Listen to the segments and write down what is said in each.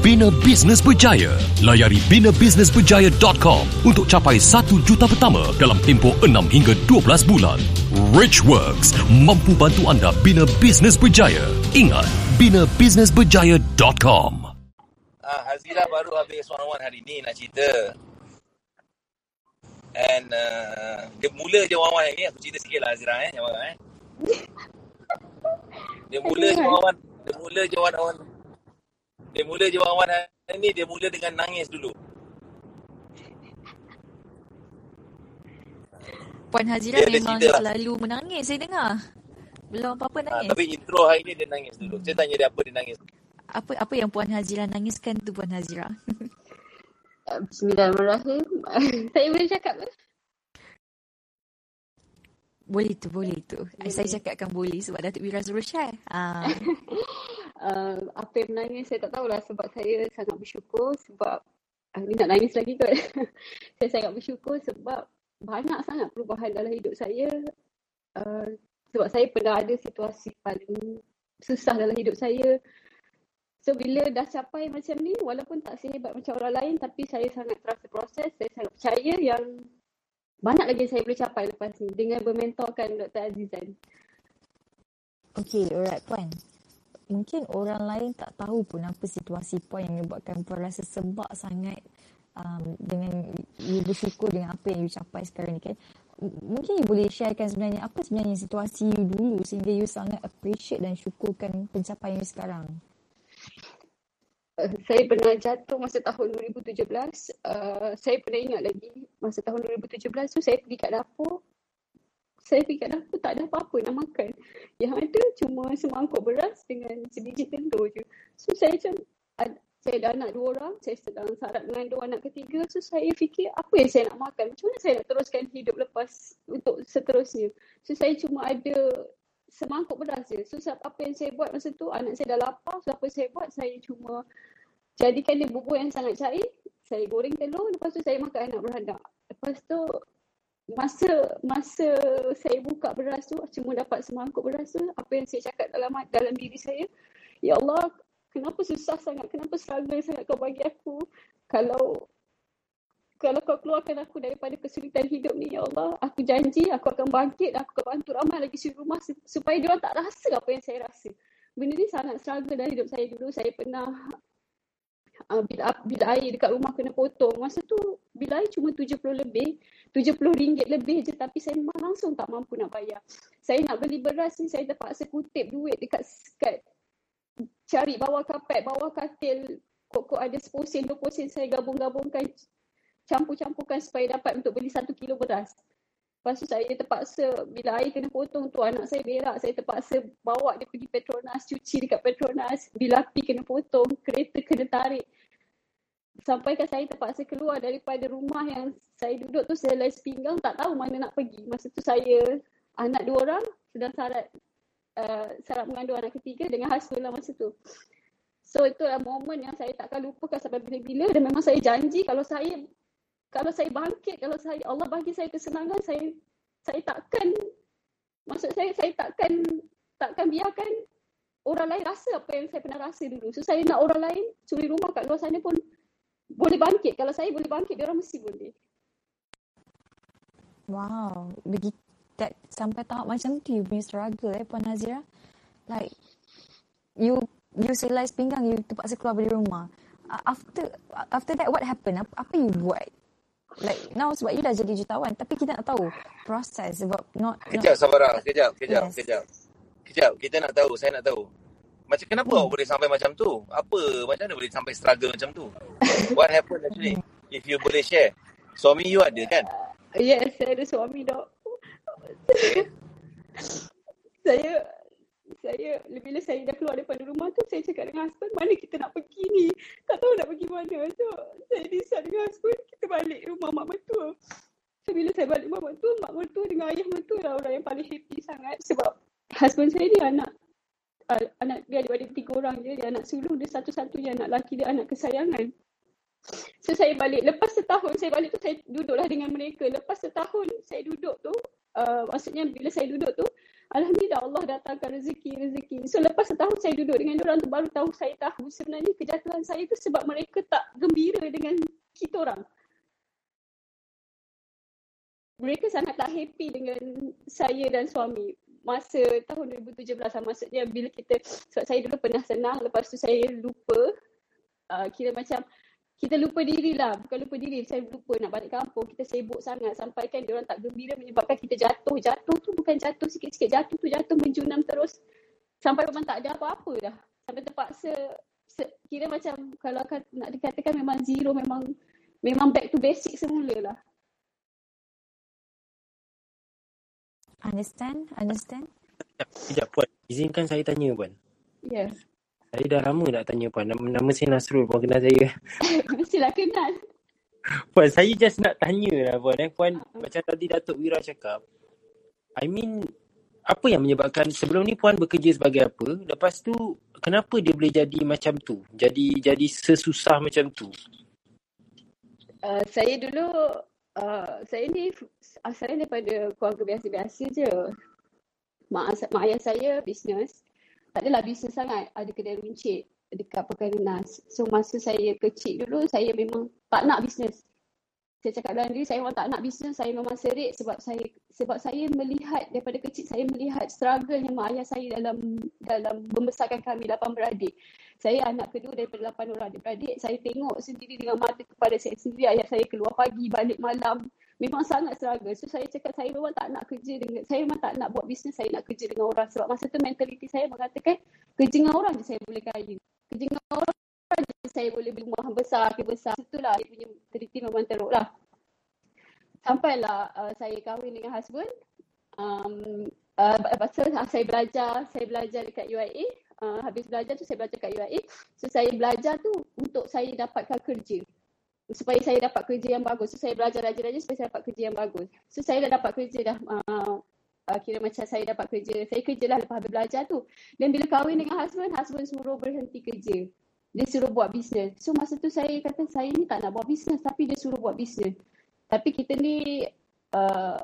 bina bisnes berjaya. Layari binabusinessberjaya.com untuk capai 1 juta pertama dalam tempoh 6 hingga 12 bulan. Rich Works mampu bantu anda bina bisnes berjaya. Ingat, binabusinessberjaya.com. Ah, Hazira baru habis one on one hari ni nak cerita. And uh, dia mula je hari ni aku cerita sikit lah Hazira eh. Jangan marah eh. Dia mula je one. Dia mula je one. Dia mula je one hari ni dia mula dengan nangis dulu. Puan Hazira Dia memang lah. selalu menangis saya dengar. Belum apa-apa Ah, nangis. tapi intro hari ni dia nangis dulu. Saya tanya dia apa dia nangis. Apa apa yang Puan Hazira nangiskan tu Puan Hazira? Bismillahirrahmanirrahim. Saya boleh cakap ke? Boleh tu, boleh tu. Saya cakapkan boleh sebab Datuk Wira suruh share. Ah, Uh, apa yang menangis saya tak tahulah sebab saya sangat bersyukur sebab uh, ni nak nangis lagi kot. saya sangat bersyukur sebab banyak sangat perubahan dalam hidup saya. Uh, sebab saya pernah ada situasi paling susah dalam hidup saya. So bila dah capai macam ni walaupun tak sehebat macam orang lain tapi saya sangat terasa proses, saya sangat percaya yang banyak lagi saya boleh capai lepas ni dengan bermentorkan Dr. Azizan. Okey, alright Puan. Mungkin orang lain tak tahu pun apa situasi Puan yang menyebabkan Puan rasa sebab sangat um, dengan you bersyukur dengan apa yang you capai sekarang ni kan. Mungkin you boleh sharekan sebenarnya apa sebenarnya situasi you dulu sehingga you sangat appreciate dan syukurkan pencapaian you sekarang. Saya pernah jatuh masa tahun 2017. Uh, saya pernah ingat lagi masa tahun 2017 tu saya pergi kat dapur. Saya pergi kat dapur tak ada apa-apa nak makan. Yang ada cuma semangkuk beras dengan sebiji telur je. So saya macam saya ada anak dua orang, saya sedang sarap dengan dua anak ketiga. So saya fikir apa yang saya nak makan? Macam mana saya nak teruskan hidup lepas untuk seterusnya? So saya cuma ada semangkuk beras je. So apa yang saya buat masa tu, anak saya dah lapar. So apa saya buat, saya cuma jadikan dia bubur yang sangat cair. Saya goreng telur, lepas tu saya makan anak beranak. Lepas tu masa masa saya buka beras tu, cuma dapat semangkuk beras tu, apa yang saya cakap dalam dalam diri saya, Ya Allah, kenapa susah sangat, kenapa struggle sangat kau bagi aku. Kalau kalau kau keluarkan aku daripada kesulitan hidup ni, Ya Allah, aku janji aku akan bangkit, aku akan bantu ramai lagi suri rumah su- supaya dia tak rasa apa yang saya rasa. Benda ni sangat struggle dalam hidup saya dulu. Saya pernah uh, bila, bila air dekat rumah kena potong. Masa tu bila air cuma 70 lebih, 70 ringgit lebih je tapi saya memang langsung tak mampu nak bayar. Saya nak beli beras ni saya terpaksa kutip duit dekat dekat cari bawah kapet, bawah katil. Kok-kok ada 10 sen, 20 sen saya gabung-gabungkan campur-campurkan supaya dapat untuk beli satu kilo beras. Lepas tu saya terpaksa bila air kena potong tu anak saya berak. Saya terpaksa bawa dia pergi Petronas, cuci dekat Petronas. Bila api kena potong, kereta kena tarik. Sampaikan saya terpaksa keluar daripada rumah yang saya duduk tu saya les pinggang tak tahu mana nak pergi. Masa tu saya anak dua orang sedang sarat uh, sarat mengandung anak ketiga dengan husband lah masa tu. So itulah momen yang saya takkan lupakan sampai bila-bila dan memang saya janji kalau saya kalau saya bangkit, kalau saya Allah bagi saya kesenangan, saya saya takkan maksud saya saya takkan takkan biarkan orang lain rasa apa yang saya pernah rasa dulu. So saya nak orang lain curi rumah kat luar sana pun boleh bangkit. Kalau saya boleh bangkit, dia orang mesti boleh. Wow, begitu that, sampai tahap macam tu you punya struggle eh Puan Nazira. Like you you selai pinggang you terpaksa keluar dari rumah. After after that what happened? Apa, apa you buat? Like now sebab you dah jadi jutawan tapi kita nak tahu proses sebab not Kejap Sabara, kejap, kejap, Yes. kejap. Kejap, kita nak tahu, saya nak tahu. Macam kenapa awak boleh sampai macam tu? Apa, macam mana boleh sampai struggle macam tu? What happened actually? If you boleh share. Suami you ada kan? Yes, saya ada suami dok. saya saya bila saya dah keluar daripada rumah tu saya cakap dengan husband mana kita nak pergi ni? Tak tahu nak pergi mana. So saya decide dengan husband kita balik rumah mak mertua. So bila saya balik mak mertua mak mertua dengan ayah mertua lah orang yang paling happy sangat. Sebab husband saya ni anak uh, anak dia ada tiga orang je. Dia anak sulung dia satu-satunya anak lelaki dia anak kesayangan. So saya balik, lepas setahun saya balik tu saya duduklah dengan mereka. Lepas setahun saya duduk tu, uh, maksudnya bila saya duduk tu, Alhamdulillah Allah datangkan rezeki-rezeki. So lepas setahun saya duduk dengan orang tu baru tahu saya tahu sebenarnya kejatuhan saya tu sebab mereka tak gembira dengan kita orang. Mereka sangat tak happy dengan saya dan suami masa tahun 2017 lah. Maksudnya bila kita, sebab saya dulu pernah senang lepas tu saya lupa. Uh, kira macam kita lupa diri lah. Bukan lupa diri, saya lupa nak balik kampung. Kita sibuk sangat sampai kan orang tak gembira menyebabkan kita jatuh. Jatuh tu bukan jatuh sikit-sikit. Jatuh tu jatuh menjunam terus. Sampai memang tak ada apa-apa dah. Sampai terpaksa, kira macam kalau nak dikatakan memang zero, memang memang back to basic semula lah. Understand? Understand? Sekejap, Puan. Izinkan saya tanya, Puan. Ya. Saya dah lama nak tanya puan. Nama, nama saya Nasrul. Puan kenal saya. Mestilah kenal. Puan, saya just nak tanya lah puan. Eh. Puan, uh-huh. macam tadi Datuk Wira cakap. I mean, apa yang menyebabkan sebelum ni puan bekerja sebagai apa? Lepas tu, kenapa dia boleh jadi macam tu? Jadi jadi sesusah macam tu? Uh, saya dulu, uh, saya ni asalnya daripada keluarga biasa-biasa je. Mak, mak ayah saya bisnes tak adalah bisnes sangat. Ada kedai runcit dekat Pekan Nas. So masa saya kecil dulu, saya memang tak nak bisnes. Saya cakap dalam diri, saya memang tak nak bisnes. Saya memang serik sebab saya sebab saya melihat daripada kecil, saya melihat struggle yang mak ayah saya dalam dalam membesarkan kami, lapan beradik. Saya anak kedua daripada lapan orang adik-beradik. Saya tengok sendiri dengan mata kepada saya sendiri. Ayah saya keluar pagi, balik malam memang sangat struggle. So saya cakap saya memang tak nak kerja dengan saya memang tak nak buat bisnes, saya nak kerja dengan orang sebab masa tu mentaliti saya mengatakan kerja dengan orang je saya boleh kaya. Kerja dengan orang je saya boleh beli rumah besar ke besar. Itulah dia punya mentaliti memang teruk lah. Sampailah uh, saya kahwin dengan husband. Um, uh, tu uh, saya belajar, saya belajar dekat UIA. Uh, habis belajar tu saya belajar kat UIA. So saya belajar tu untuk saya dapatkan kerja supaya saya dapat kerja yang bagus. So saya belajar rajin-rajin supaya saya dapat kerja yang bagus. So saya dah dapat kerja dah uh, uh, kira macam saya dapat kerja. Saya kerja lah lepas habis belajar tu. Dan bila kahwin dengan husband, husband suruh berhenti kerja. Dia suruh buat bisnes. So masa tu saya kata saya ni tak nak buat bisnes tapi dia suruh buat bisnes. Tapi kita ni uh,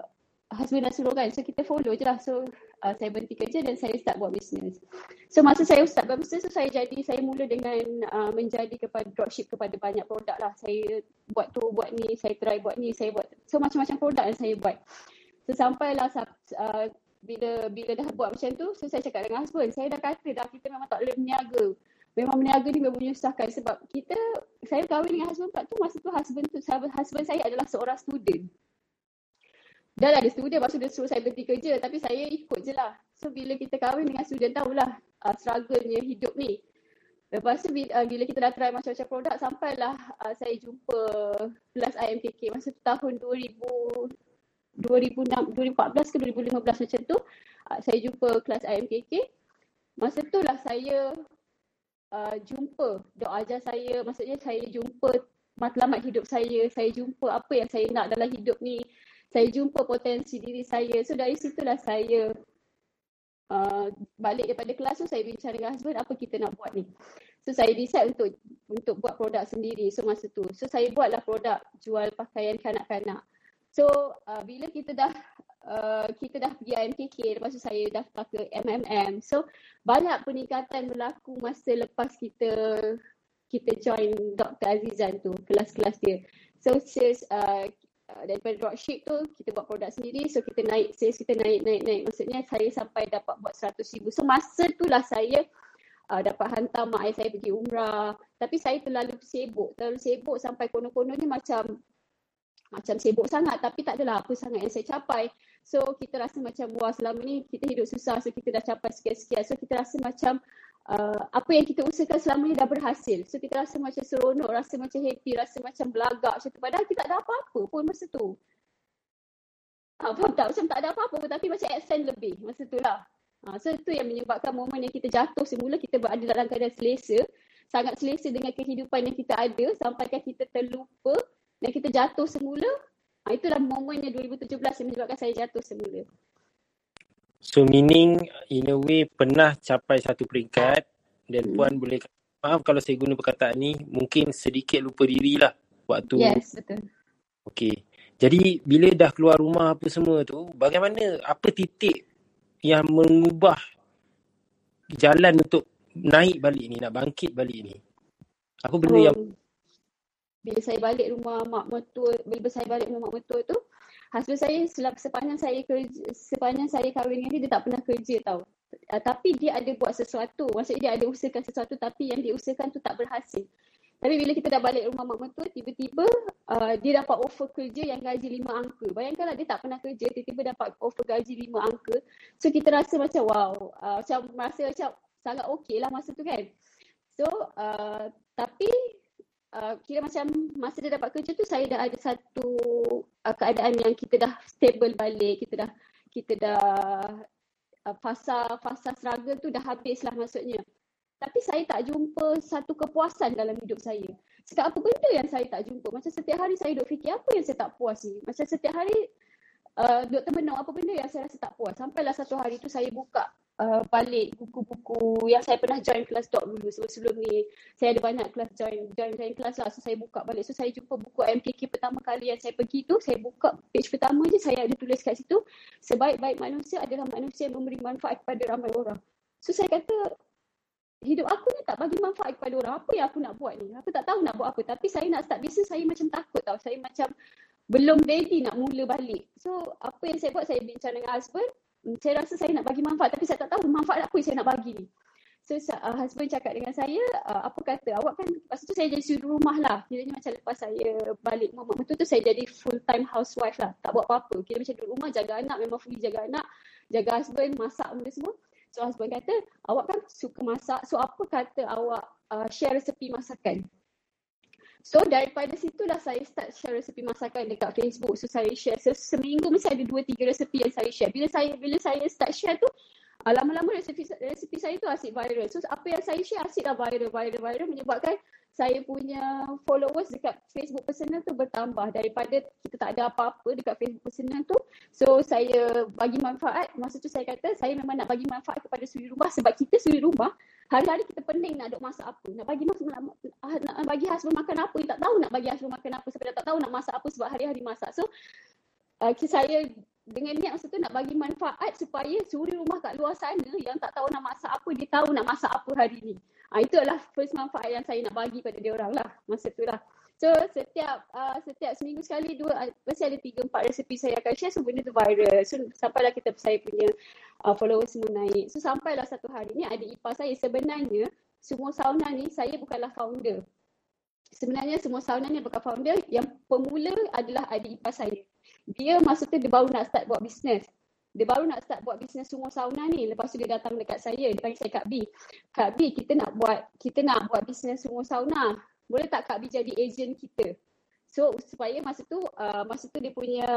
dah suruh kan. So kita follow je lah. So uh, saya berhenti kerja dan saya start buat bisnes. So masa saya start buat bisnes tu saya jadi saya mula dengan uh, menjadi kepada dropship kepada banyak produk lah. Saya buat tu buat ni, saya try buat ni, saya buat so macam-macam produk yang saya buat. So sampailah uh, bila bila dah buat macam tu, so saya cakap dengan husband, saya dah kata dah kita memang tak boleh berniaga. Memang berniaga ni memang menyusahkan sebab kita, saya kahwin dengan husband tu masa tu husband tu, husband saya adalah seorang student dah ada student tu dia suruh saya berhenti kerja tapi saya ikut je lah. So bila kita kahwin dengan student tahulah uh, struggle-nya hidup ni. Lepas tu bila, uh, bila kita dah try macam-macam produk sampailah uh, saya jumpa kelas IMKK masa tu tahun 2000 2006, 2014 ke 2015 macam tu uh, saya jumpa kelas IMKK. Masa tu lah saya uh, jumpa dok ajar saya maksudnya saya jumpa matlamat hidup saya, saya jumpa apa yang saya nak dalam hidup ni saya jumpa potensi diri saya. So dari situlah saya uh, balik daripada kelas tu saya bincang dengan husband apa kita nak buat ni. So saya decide untuk untuk buat produk sendiri. So masa tu. So saya buatlah produk jual pakaian kanak-kanak. So uh, bila kita dah uh, kita dah pergi IMKK lepas tu saya daftar ke MMM. So banyak peningkatan berlaku masa lepas kita kita join Dr. Azizan tu kelas-kelas dia. So uh, Uh, daripada dropship tu kita buat produk sendiri so kita naik sales kita naik naik naik. Maksudnya saya sampai dapat buat 100 ribu. So masa tu lah saya uh, dapat hantar mak ayah saya pergi umrah. Tapi saya terlalu sibuk terlalu sibuk sampai konon-kononnya macam macam sibuk sangat. Tapi tak adalah apa sangat yang saya capai. So kita rasa macam wah selama ni kita hidup susah so kita dah capai sekian-sekian. So kita rasa macam uh, apa yang kita usahakan selama ni dah berhasil. So kita rasa macam seronok, rasa macam happy, rasa macam belagak macam tu. Padahal kita tak ada apa-apa pun masa tu. Ha, faham tak? Macam tak ada apa-apa pun tapi macam accent lebih masa tu lah. Ha, so itu yang menyebabkan momen yang kita jatuh semula kita berada dalam keadaan selesa. Sangat selesa dengan kehidupan yang kita ada sampaikan kita terlupa dan kita jatuh semula. Ha, itulah momennya 2017 yang menyebabkan saya jatuh semula. So meaning in a way pernah capai satu peringkat dan Hmm. puan boleh maaf kalau saya guna perkataan ni mungkin sedikit lupa diri lah waktu Yes, betul. okey. Jadi bila dah keluar rumah apa semua tu bagaimana apa titik yang mengubah jalan untuk naik balik ni nak bangkit balik ni? Apa benda yang Um, bila saya balik rumah mak mertua, bila saya balik rumah mak mertua tu, husband saya selap, sepanjang saya kerja, sepanjang saya kahwin dengan dia, dia tak pernah kerja tau. Uh, tapi dia ada buat sesuatu. Maksudnya dia ada usahakan sesuatu tapi yang dia usahakan tu tak berhasil. Tapi bila kita dah balik rumah mak mertua, tiba-tiba uh, dia dapat offer kerja yang gaji lima angka. Bayangkanlah dia tak pernah kerja, tiba-tiba dapat offer gaji lima angka. So kita rasa macam wow, uh, macam rasa macam sangat okey lah masa tu kan. So uh, tapi uh, kira macam masa dia dapat kerja tu saya dah ada satu uh, keadaan yang kita dah stable balik, kita dah kita dah uh, fasa fasa struggle tu dah habis lah maksudnya. Tapi saya tak jumpa satu kepuasan dalam hidup saya. Cakap apa benda yang saya tak jumpa. Macam setiap hari saya duk fikir apa yang saya tak puas ni. Macam setiap hari uh, duk termenung apa benda yang saya rasa tak puas. Sampailah satu hari tu saya buka uh, balik buku-buku yang saya pernah join kelas dot dulu sebelum-sebelum ni. Saya ada banyak kelas join, join, join kelas lah. So saya buka balik. So saya jumpa buku MKK pertama kali yang saya pergi tu. Saya buka page pertama je saya ada tulis kat situ. Sebaik-baik manusia adalah manusia yang memberi manfaat kepada ramai orang. So saya kata hidup aku ni tak bagi manfaat kepada orang. Apa yang aku nak buat ni? Aku tak tahu nak buat apa. Tapi saya nak start bisnes, saya macam takut tau. Saya macam belum ready nak mula balik. So, apa yang saya buat, saya bincang dengan husband. Hmm, Saya rasa saya nak bagi manfaat tapi saya tak tahu manfaat apa yang saya nak bagi ni. So, uh, husband cakap dengan saya, uh, apa kata, awak kan, lepas tu saya jadi suri rumah lah. Kiranya macam lepas saya balik rumah mertua tu, saya jadi full time housewife lah. Tak buat apa-apa. Kira macam duduk rumah, jaga anak, memang fully jaga anak. Jaga husband, masak benda semua. So husband kata, awak kan suka masak. So apa kata awak uh, share resepi masakan? So daripada situlah saya start share resepi masakan dekat Facebook. So saya share. So seminggu mesti ada dua tiga resepi yang saya share. Bila saya bila saya start share tu, uh, lama-lama resepi, resepi saya tu asyik viral. So apa yang saya share asyik dah viral, viral, viral menyebabkan saya punya followers dekat Facebook personal tu bertambah daripada kita tak ada apa-apa dekat Facebook personal tu. So saya bagi manfaat, masa tu saya kata saya memang nak bagi manfaat kepada suri rumah sebab kita suri rumah hari-hari kita pening nak duk masak apa. Nak bagi mas, nak, nak bagi husband makan apa, tak tahu nak bagi husband makan apa sebab dia tak tahu nak masak apa sebab hari-hari masak. So uh, saya dengan niat masa tu nak bagi manfaat supaya suri rumah kat luar sana yang tak tahu nak masak apa, dia tahu nak masak apa hari ni. Ha, itu adalah first manfaat yang saya nak bagi pada dia orang lah masa tu lah. So setiap uh, setiap seminggu sekali dua uh, mesti ada tiga empat resepi saya akan share so benda tu viral. So sampailah kita saya punya uh, followers semua naik. So sampailah satu hari ni ada ipar saya sebenarnya semua sauna ni saya bukanlah founder. Sebenarnya semua sauna ni bukan founder yang pemula adalah adik ipar saya. Dia masa tu dia baru nak start buat bisnes. Dia baru nak start buat bisnes semua sauna ni. Lepas tu dia datang dekat saya. Dia panggil saya Kak B. Kak B, kita nak buat kita nak buat bisnes semua sauna. Boleh tak Kak B jadi agent kita? So supaya masa tu uh, masa tu dia punya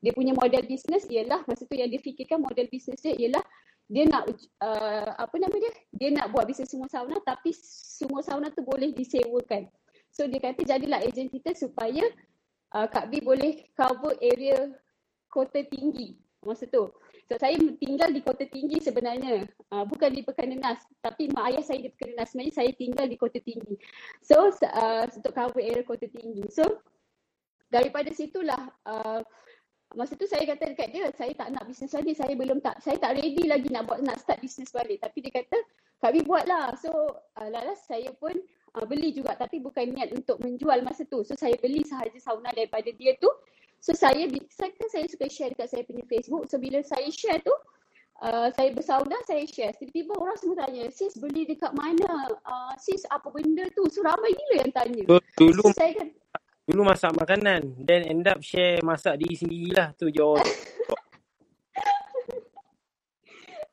dia punya model bisnes ialah masa tu yang dia fikirkan model bisnes dia ialah dia nak uh, apa nama dia? Dia nak buat bisnes semua sauna tapi semua sauna tu boleh disewakan. So dia kata jadilah agent kita supaya uh, Kak B boleh cover area kota tinggi masa tu. So saya tinggal di kota tinggi sebenarnya. Uh, bukan di Pekandenas. Tapi mak ayah saya di Pekandenas. Sebenarnya saya tinggal di kota tinggi. So uh, untuk cover area kota tinggi. So daripada situlah uh, masa tu saya kata dekat dia saya tak nak bisnes lagi. Saya belum tak saya tak ready lagi nak buat nak start bisnes balik. Tapi dia kata Kak B buatlah. So uh, lalas saya pun uh, beli juga tapi bukan niat untuk menjual masa tu. So saya beli sahaja sauna daripada dia tu. So saya, saya kan saya suka share dekat saya punya Facebook. So bila saya share tu, uh, saya bersauna, saya share. Tiba-tiba orang semua tanya, sis beli dekat mana? Uh, sis apa benda tu? So ramai gila yang tanya. So, dulu So, saya kata, dulu masak makanan then end up share masak diri sendiri lah tu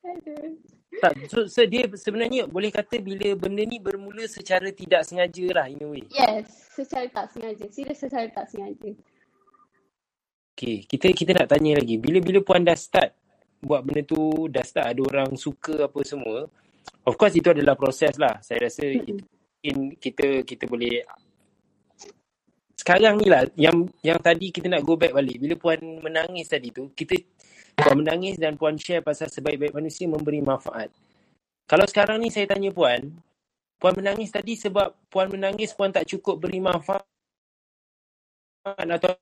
aduh. Tak, so, so dia sebenarnya boleh kata bila benda ni bermula secara tidak sengaja lah in a way. Yes, secara tak sengaja. Serius secara tak sengaja. Okay, kita kita nak tanya lagi. Bila-bila puan dah start buat benda tu, dah start ada orang suka apa semua, of course itu adalah proses lah. Saya rasa it, in, kita kita boleh sekarang ni lah yang yang tadi kita nak go back balik bila puan menangis tadi tu kita puan menangis dan puan share pasal sebaik-baik manusia memberi manfaat kalau sekarang ni saya tanya puan puan menangis tadi sebab puan menangis puan tak cukup beri manfaat atau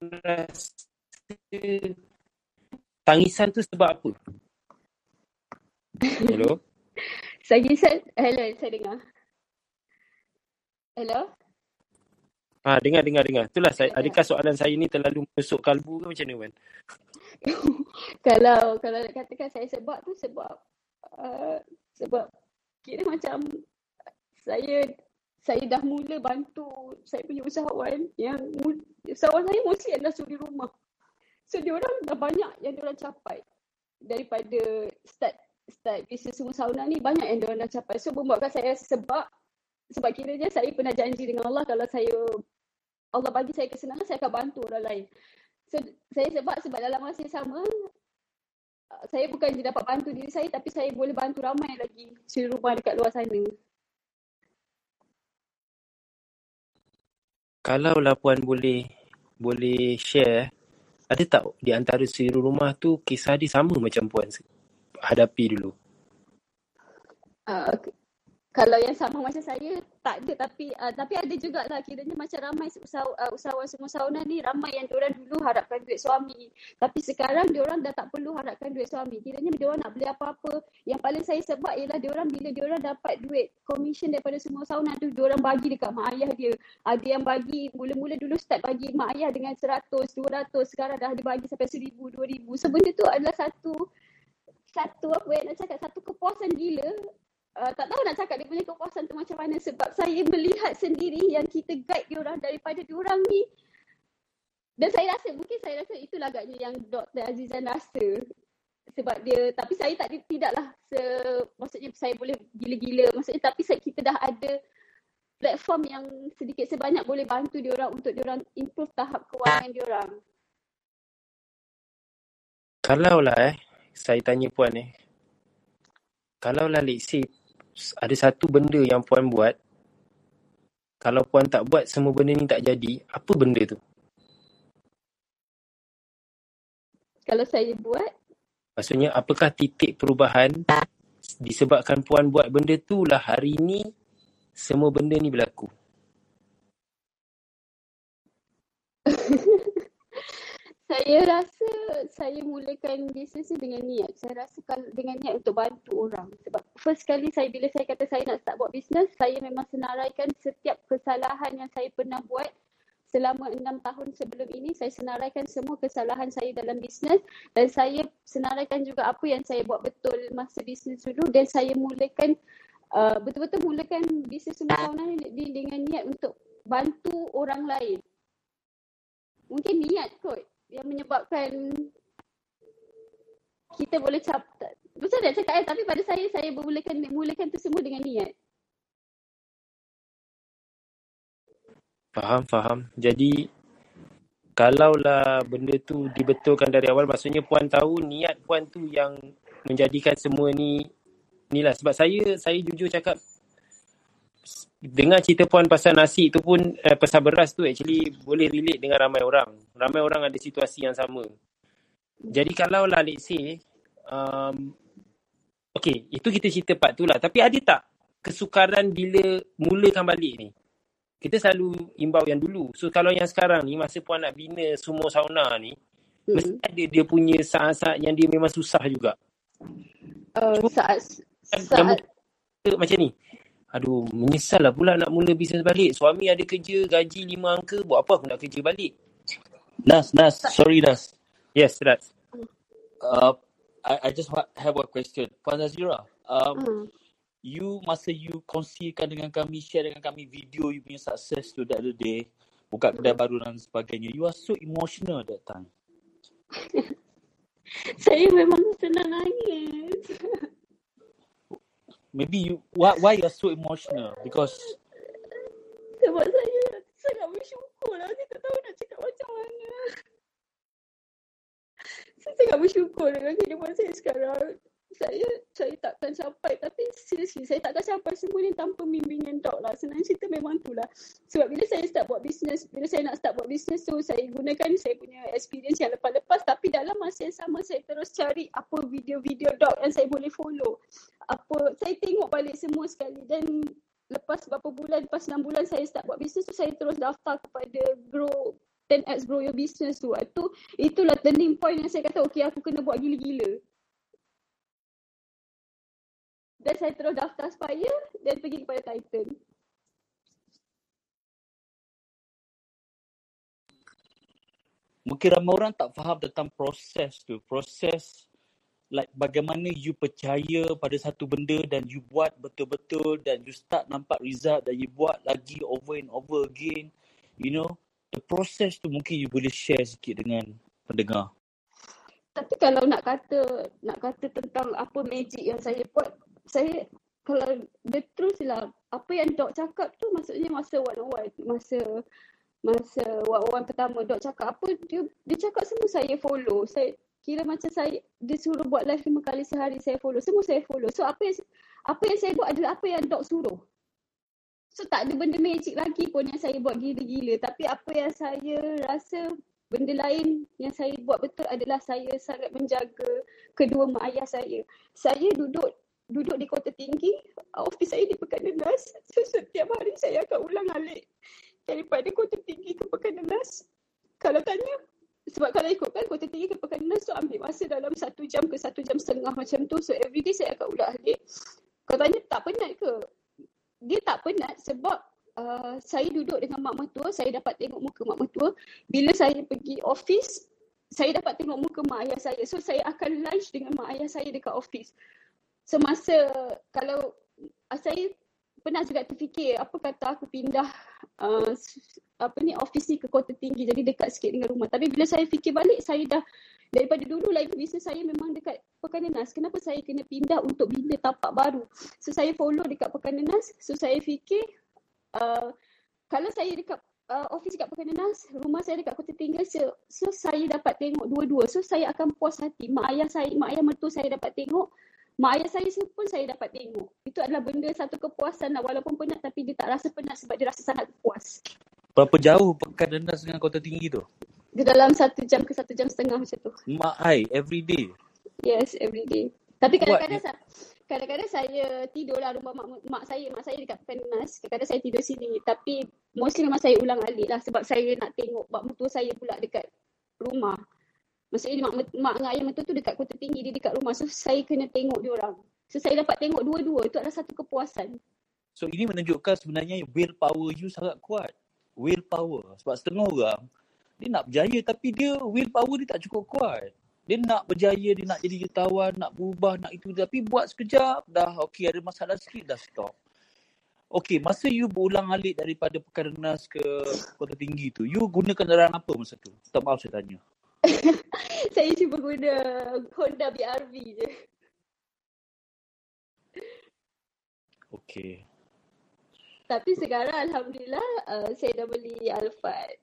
rasa tangisan tu sebab apa Hello? Saya saya hello, saya dengar. Hello? Ha, dengar, dengar, dengar. Itulah saya, adakah soalan saya ni terlalu masuk kalbu ke macam mana, Wan? kalau kalau nak katakan saya sebab tu sebab uh, sebab kira macam saya saya dah mula bantu saya punya usahawan yang usahawan saya mostly adalah suri rumah. So dia orang dah banyak yang dia orang capai daripada start start bisnes semua sauna ni banyak yang diorang dah capai. So membuatkan saya sebab sebab kiranya saya pernah janji dengan Allah kalau saya Allah bagi saya kesenangan saya akan bantu orang lain. So saya sebab sebab dalam masa yang sama saya bukan je dapat bantu diri saya tapi saya boleh bantu ramai lagi suri rumah dekat luar sana. Kalau lah puan boleh boleh share ada tak di antara suri rumah tu kisah dia sama macam puan hadapi dulu? Kalau yang sama macam saya tak ada. Tapi uh, tapi ada jugalah kiranya macam ramai usahawan, uh, usahawan semua sauna ni ramai yang diorang dulu harapkan duit suami. Tapi sekarang diorang dah tak perlu harapkan duit suami. Kiranya diorang nak beli apa-apa. Yang paling saya sebab ialah diorang bila diorang dapat duit commission daripada semua sauna tu diorang bagi dekat mak ayah dia. Ada yang bagi mula-mula dulu start bagi mak ayah dengan 100 200 sekarang dah dibagi sampai 1000 2000 so benda tu adalah satu satu apa yang nak cakap satu kepuasan gila uh, tak tahu nak cakap dia punya kepuasan tu macam mana sebab saya melihat sendiri yang kita guide dia orang daripada dia orang ni dan saya rasa mungkin saya rasa itulah agaknya yang Dr. Azizan rasa sebab dia tapi saya tak tidaklah se maksudnya saya boleh gila-gila maksudnya tapi saya, kita dah ada platform yang sedikit sebanyak boleh bantu dia orang untuk dia orang improve tahap kewangan dia orang. Kalau lah eh saya tanya puan eh. Kalau lah let's say ada satu benda yang puan buat, kalau puan tak buat semua benda ni tak jadi, apa benda tu? Kalau saya buat? Maksudnya apakah titik perubahan disebabkan puan buat benda tu lah hari ni semua benda ni berlaku? Saya rasa saya mulakan bisnes ni dengan niat. Saya rasa kalau dengan niat untuk bantu orang. Sebab first kali saya bila saya kata saya nak start buat bisnes, saya memang senaraikan setiap kesalahan yang saya pernah buat selama enam tahun sebelum ini. Saya senaraikan semua kesalahan saya dalam bisnes dan saya senaraikan juga apa yang saya buat betul masa bisnes dulu dan saya mulakan uh, betul-betul mulakan bisnes semua tahun ni dengan niat untuk bantu orang lain. Mungkin niat kot yang menyebabkan kita boleh cap Betul tak cakap eh? Tapi pada saya, saya bermulakan mulakan tu semua dengan niat. Faham, faham. Jadi, kalaulah benda tu dibetulkan dari awal, maksudnya puan tahu niat puan tu yang menjadikan semua ni, ni lah. Sebab saya, saya jujur cakap, dengar cerita puan pasal nasi tu pun eh, pasal beras tu actually boleh relate dengan ramai orang. Ramai orang ada situasi yang sama. Jadi kalau lah let's say um, okay itu kita cerita part tu lah. Tapi ada tak kesukaran bila mulakan balik ni? Kita selalu imbau yang dulu. So kalau yang sekarang ni masa puan nak bina semua sauna ni hmm. mesti ada dia punya saat-saat yang dia memang susah juga. Uh, saat, saat... macam ni Aduh, menyesal lah pula nak mula bisnes balik. Suami ada kerja, gaji lima angka, buat apa aku nak kerja balik? Nas, Nas, sorry Nas. Yes, Nas. Uh, I, I just have one question. Puan Nazira, um, Hmm. you masa you kongsikan dengan kami, share dengan kami video you punya success tu the other day, buka kedai baru dan sebagainya. You are so emotional that time. Saya memang senang nangis. Maybe you why why you so emotional? Because Sebab saya sangat bersyukur lah. Saya tak tahu nak cakap macam mana. Saya sangat bersyukur dengan kehidupan saya sekarang. Saya saya takkan capai tapi seriously saya takkan capai semua ni tanpa bimbingan dok lah. Senang cerita memang tu lah. Sebab bila saya start buat bisnes, bila saya nak start buat bisnes tu saya gunakan saya punya experience yang lepas-lepas tapi dalam masa yang sama saya terus cari apa video-video dok yang saya boleh follow. Apa saya tengok balik semua sekali dan lepas berapa bulan, lepas 6 bulan saya start buat bisnes tu saya terus daftar kepada grow 10x grow your business tu. Itu itulah turning point yang saya kata okey aku kena buat gila-gila. Dan saya terus daftar Aspire dan pergi kepada Titan. mungkin ramai orang tak faham tentang proses tu. Proses like bagaimana you percaya pada satu benda dan you buat betul-betul dan you start nampak result dan you buat lagi over and over again. You know, the process tu mungkin you boleh share sikit dengan pendengar. Tapi kalau nak kata nak kata tentang apa magic yang saya buat, saya kalau the truth lah, apa yang Dok cakap tu maksudnya masa one on one, masa masa one on one pertama Dok cakap apa dia dia cakap semua saya follow. Saya kira macam saya dia suruh buat live lima kali sehari saya follow. Semua saya follow. So apa yang apa yang saya buat adalah apa yang Dok suruh. So tak ada benda magic lagi pun yang saya buat gila-gila. Tapi apa yang saya rasa benda lain yang saya buat betul adalah saya sangat menjaga kedua mak ayah saya. Saya duduk duduk di kota tinggi, ofis saya di Pekan Denas. So setiap hari saya akan ulang alik daripada kota tinggi ke Pekan Denas. Kalau tanya, sebab kalau ikutkan kota tinggi ke Pekan Denas tu ambil masa dalam satu jam ke satu jam setengah macam tu. So everyday saya akan ulang alik. Kalau tanya tak penat ke? Dia tak penat sebab uh, saya duduk dengan mak mertua, saya dapat tengok muka mak mertua. Bila saya pergi office, saya dapat tengok muka mak ayah saya. So saya akan lunch dengan mak ayah saya dekat office. Semasa kalau uh, saya pernah juga terfikir apa kata aku pindah uh, apa ni office ni ke kota tinggi jadi dekat sikit dengan rumah. Tapi bila saya fikir balik saya dah daripada dulu lagi bisnes saya memang dekat Pekan Nenas. Kenapa saya kena pindah untuk bina tapak baru? So saya follow dekat Pekan Nenas. So saya fikir uh, kalau saya dekat uh, office dekat Pekan Nenas, rumah saya dekat Kota Tinggi, so, so saya dapat tengok dua-dua. So saya akan puas hati. Mak ayah saya, mak ayah mertua saya dapat tengok. Mak ayah saya pun saya dapat tengok. Itu adalah benda satu kepuasan lah. Walaupun penat tapi dia tak rasa penat sebab dia rasa sangat puas. Berapa jauh Pekan Denas dengan Kota Tinggi tu? Dia dalam satu jam ke satu jam setengah macam tu. Mak ai every day. Yes, every day. Tapi kadang-kadang sa- kadang-kadang saya tidur lah rumah mak, mak saya. Mak saya dekat Penas. Kadang-kadang saya tidur sini. Tapi mostly memang saya ulang alik lah sebab saya nak tengok mak mertua saya pula dekat rumah. Maksudnya mak, mak dengan ayah mertua tu dekat kota tinggi, dia dekat rumah. So saya kena tengok dia orang. So saya dapat tengok dua-dua. Itu adalah satu kepuasan. So ini menunjukkan sebenarnya willpower you sangat kuat. Willpower. Sebab setengah orang dia nak berjaya tapi dia willpower dia tak cukup kuat. Dia nak berjaya, dia nak jadi jutawan, nak berubah, nak itu. Tapi buat sekejap, dah okey ada masalah sikit, dah stop. Okey, masa you berulang alik daripada Pekan Denas ke Kota Tinggi tu, you guna kenderaan apa masa tu? Tak maaf saya tanya. saya cuba guna Honda BRV je. Okey. Tapi sekarang Alhamdulillah uh, saya dah beli Alphard.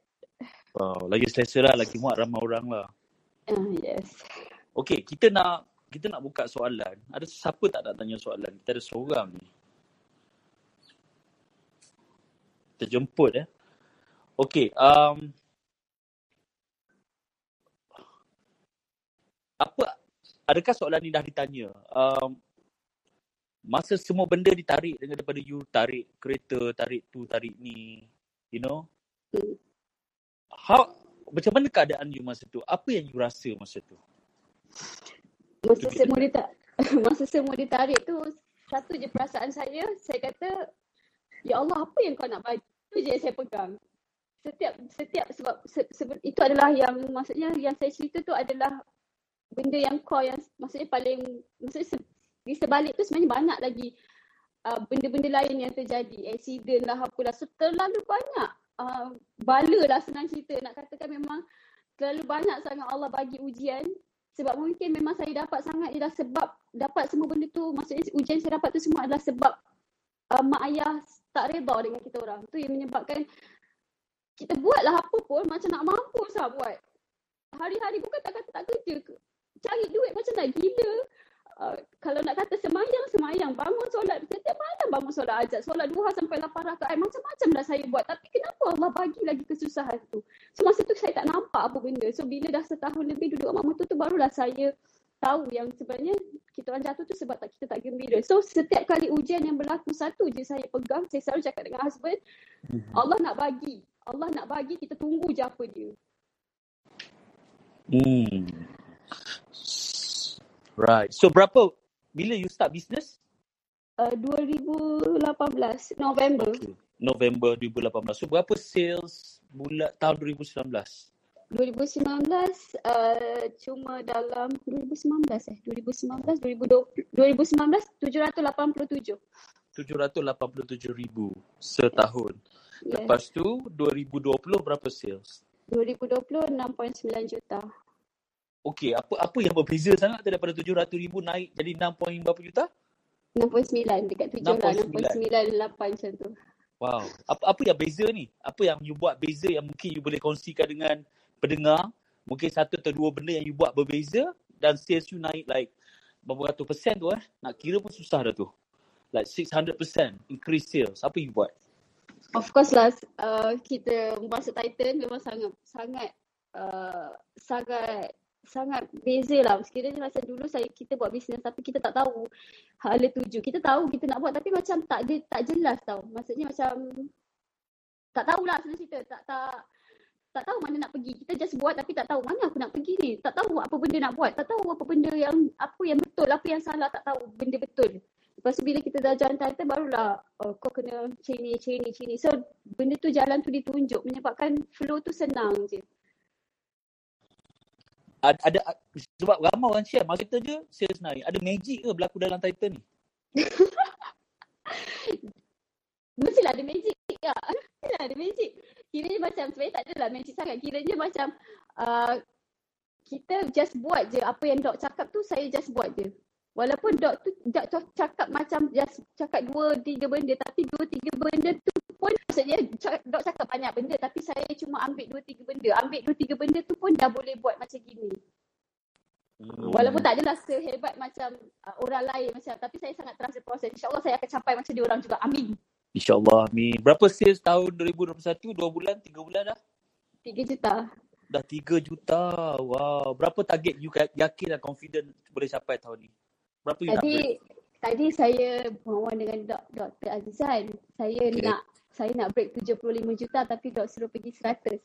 Wow, lagi selesa lah, lagi muat ramai orang lah. Uh, yes. Okey, kita nak kita nak buka soalan. Ada siapa tak nak tanya soalan? Kita ada seorang ni. Kita jemput eh. Okey, um, apa adakah soalan ni dah ditanya? Um, masa semua benda ditarik dengan daripada you tarik kereta, tarik tu, tarik ni, you know? How macam mana keadaan you masa tu? Apa yang you rasa masa tu? Masa semua ditarik, masa semua ditarik tu satu je perasaan saya, saya kata ya Allah apa yang kau nak bagi? Itu je yang saya pegang. Setiap setiap sebab se, se, itu adalah yang maksudnya yang saya cerita tu adalah benda yang kau yang maksudnya paling maksudnya se, di sebalik tu sebenarnya banyak lagi uh, benda-benda lain yang terjadi, accident lah apalah so, terlalu banyak uh, bala lah senang cerita. Nak katakan memang terlalu banyak sangat Allah bagi ujian. Sebab mungkin memang saya dapat sangat ialah sebab dapat semua benda tu. Maksudnya ujian saya dapat tu semua adalah sebab uh, mak ayah tak reda dengan kita orang. Tu yang menyebabkan kita buatlah apa pun macam nak mampu sah buat. Hari-hari bukan tak kata tak kerja. Cari duit macam nak gila. Uh, kalau nak kata semayang, semayang. Bangun solat. Setiap malam bangun solat ajak. Solat duha sampai 8 rakaat. Macam-macam dah saya buat. Tapi kenapa Allah bagi lagi kesusahan tu? So masa tu saya tak nampak apa benda. So bila dah setahun lebih duduk mak mertua tu barulah saya tahu yang sebenarnya kita orang jatuh tu sebab tak kita tak gembira. So setiap kali ujian yang berlaku satu je saya pegang, saya selalu cakap dengan husband, Allah nak bagi. Allah nak bagi kita tunggu je apa dia. Hmm. Right. So berapa bila you start business? Uh, 2018 November. Okay. November 2018. So berapa sales bulan tahun 2019? 2019 uh, cuma dalam 2019 eh 2019 2020 2019 787 787 ribu setahun. yes. Lepas tu 2020 berapa sales? 2020 6.9 juta Okey, apa apa yang berbeza sangat tu daripada 700 ribu naik jadi 6 point berapa juta? 6.9 dekat 7 lah 6.98 macam tu Wow. Apa apa yang beza ni? Apa yang you buat beza yang mungkin you boleh kongsikan dengan pendengar? Mungkin satu atau dua benda yang you buat berbeza dan sales you naik like berapa ratus persen tu eh. Nak kira pun susah dah tu. Like 600% increase sales. Apa you buat? Of course lah uh, kita masuk Titan memang sangat sangat uh, sangat sangat beza lah. Sekiranya masa dulu saya kita buat bisnes tapi kita tak tahu hala tuju. Kita tahu kita nak buat tapi macam tak ada tak jelas tau. Maksudnya macam tak tahulah senang cerita. Tak tak tak tahu mana nak pergi. Kita just buat tapi tak tahu mana aku nak pergi ni. Tak tahu apa benda nak buat. Tak tahu apa benda yang apa yang betul, apa yang salah. Tak tahu benda betul. Lepas tu bila kita dah jalan Titan barulah oh, kau kena macam ni, macam ni, macam ni. So benda tu jalan tu ditunjuk menyebabkan flow tu senang je. Ada, ada sebab ramai orang share masa kita je sales naik. Ada magic ke berlaku dalam Titan ni? Mestilah ada magic ya. Mestilah ada magic. Kiranya macam sebenarnya tak adalah magic sangat. Kiranya macam uh, kita just buat je apa yang Dok cakap tu saya just buat je. Walaupun Dok tu Dok cakap macam just cakap dua tiga benda tapi dua tiga benda tu pun maksudnya Dok cakap banyak benda tapi saya cuma ambil dua tiga benda. Ambil dua tiga benda tu pun dah boleh buat macam gini. Hmm. Walaupun tak adalah sehebat macam uh, orang lain macam tapi saya sangat trust the process. InsyaAllah saya akan capai macam dia orang juga. Amin. InsyaAllah amin. Berapa sales tahun 2021? Dua bulan? Tiga bulan dah? Tiga juta. Dah tiga juta. Wow. Berapa target you yakin dan confident boleh capai tahun ni? Berapa you tadi, nak? Tadi saya berhubung dengan dok, Dr. Azizan. Saya okay. nak saya nak break 75 juta tapi dok suruh pergi 100.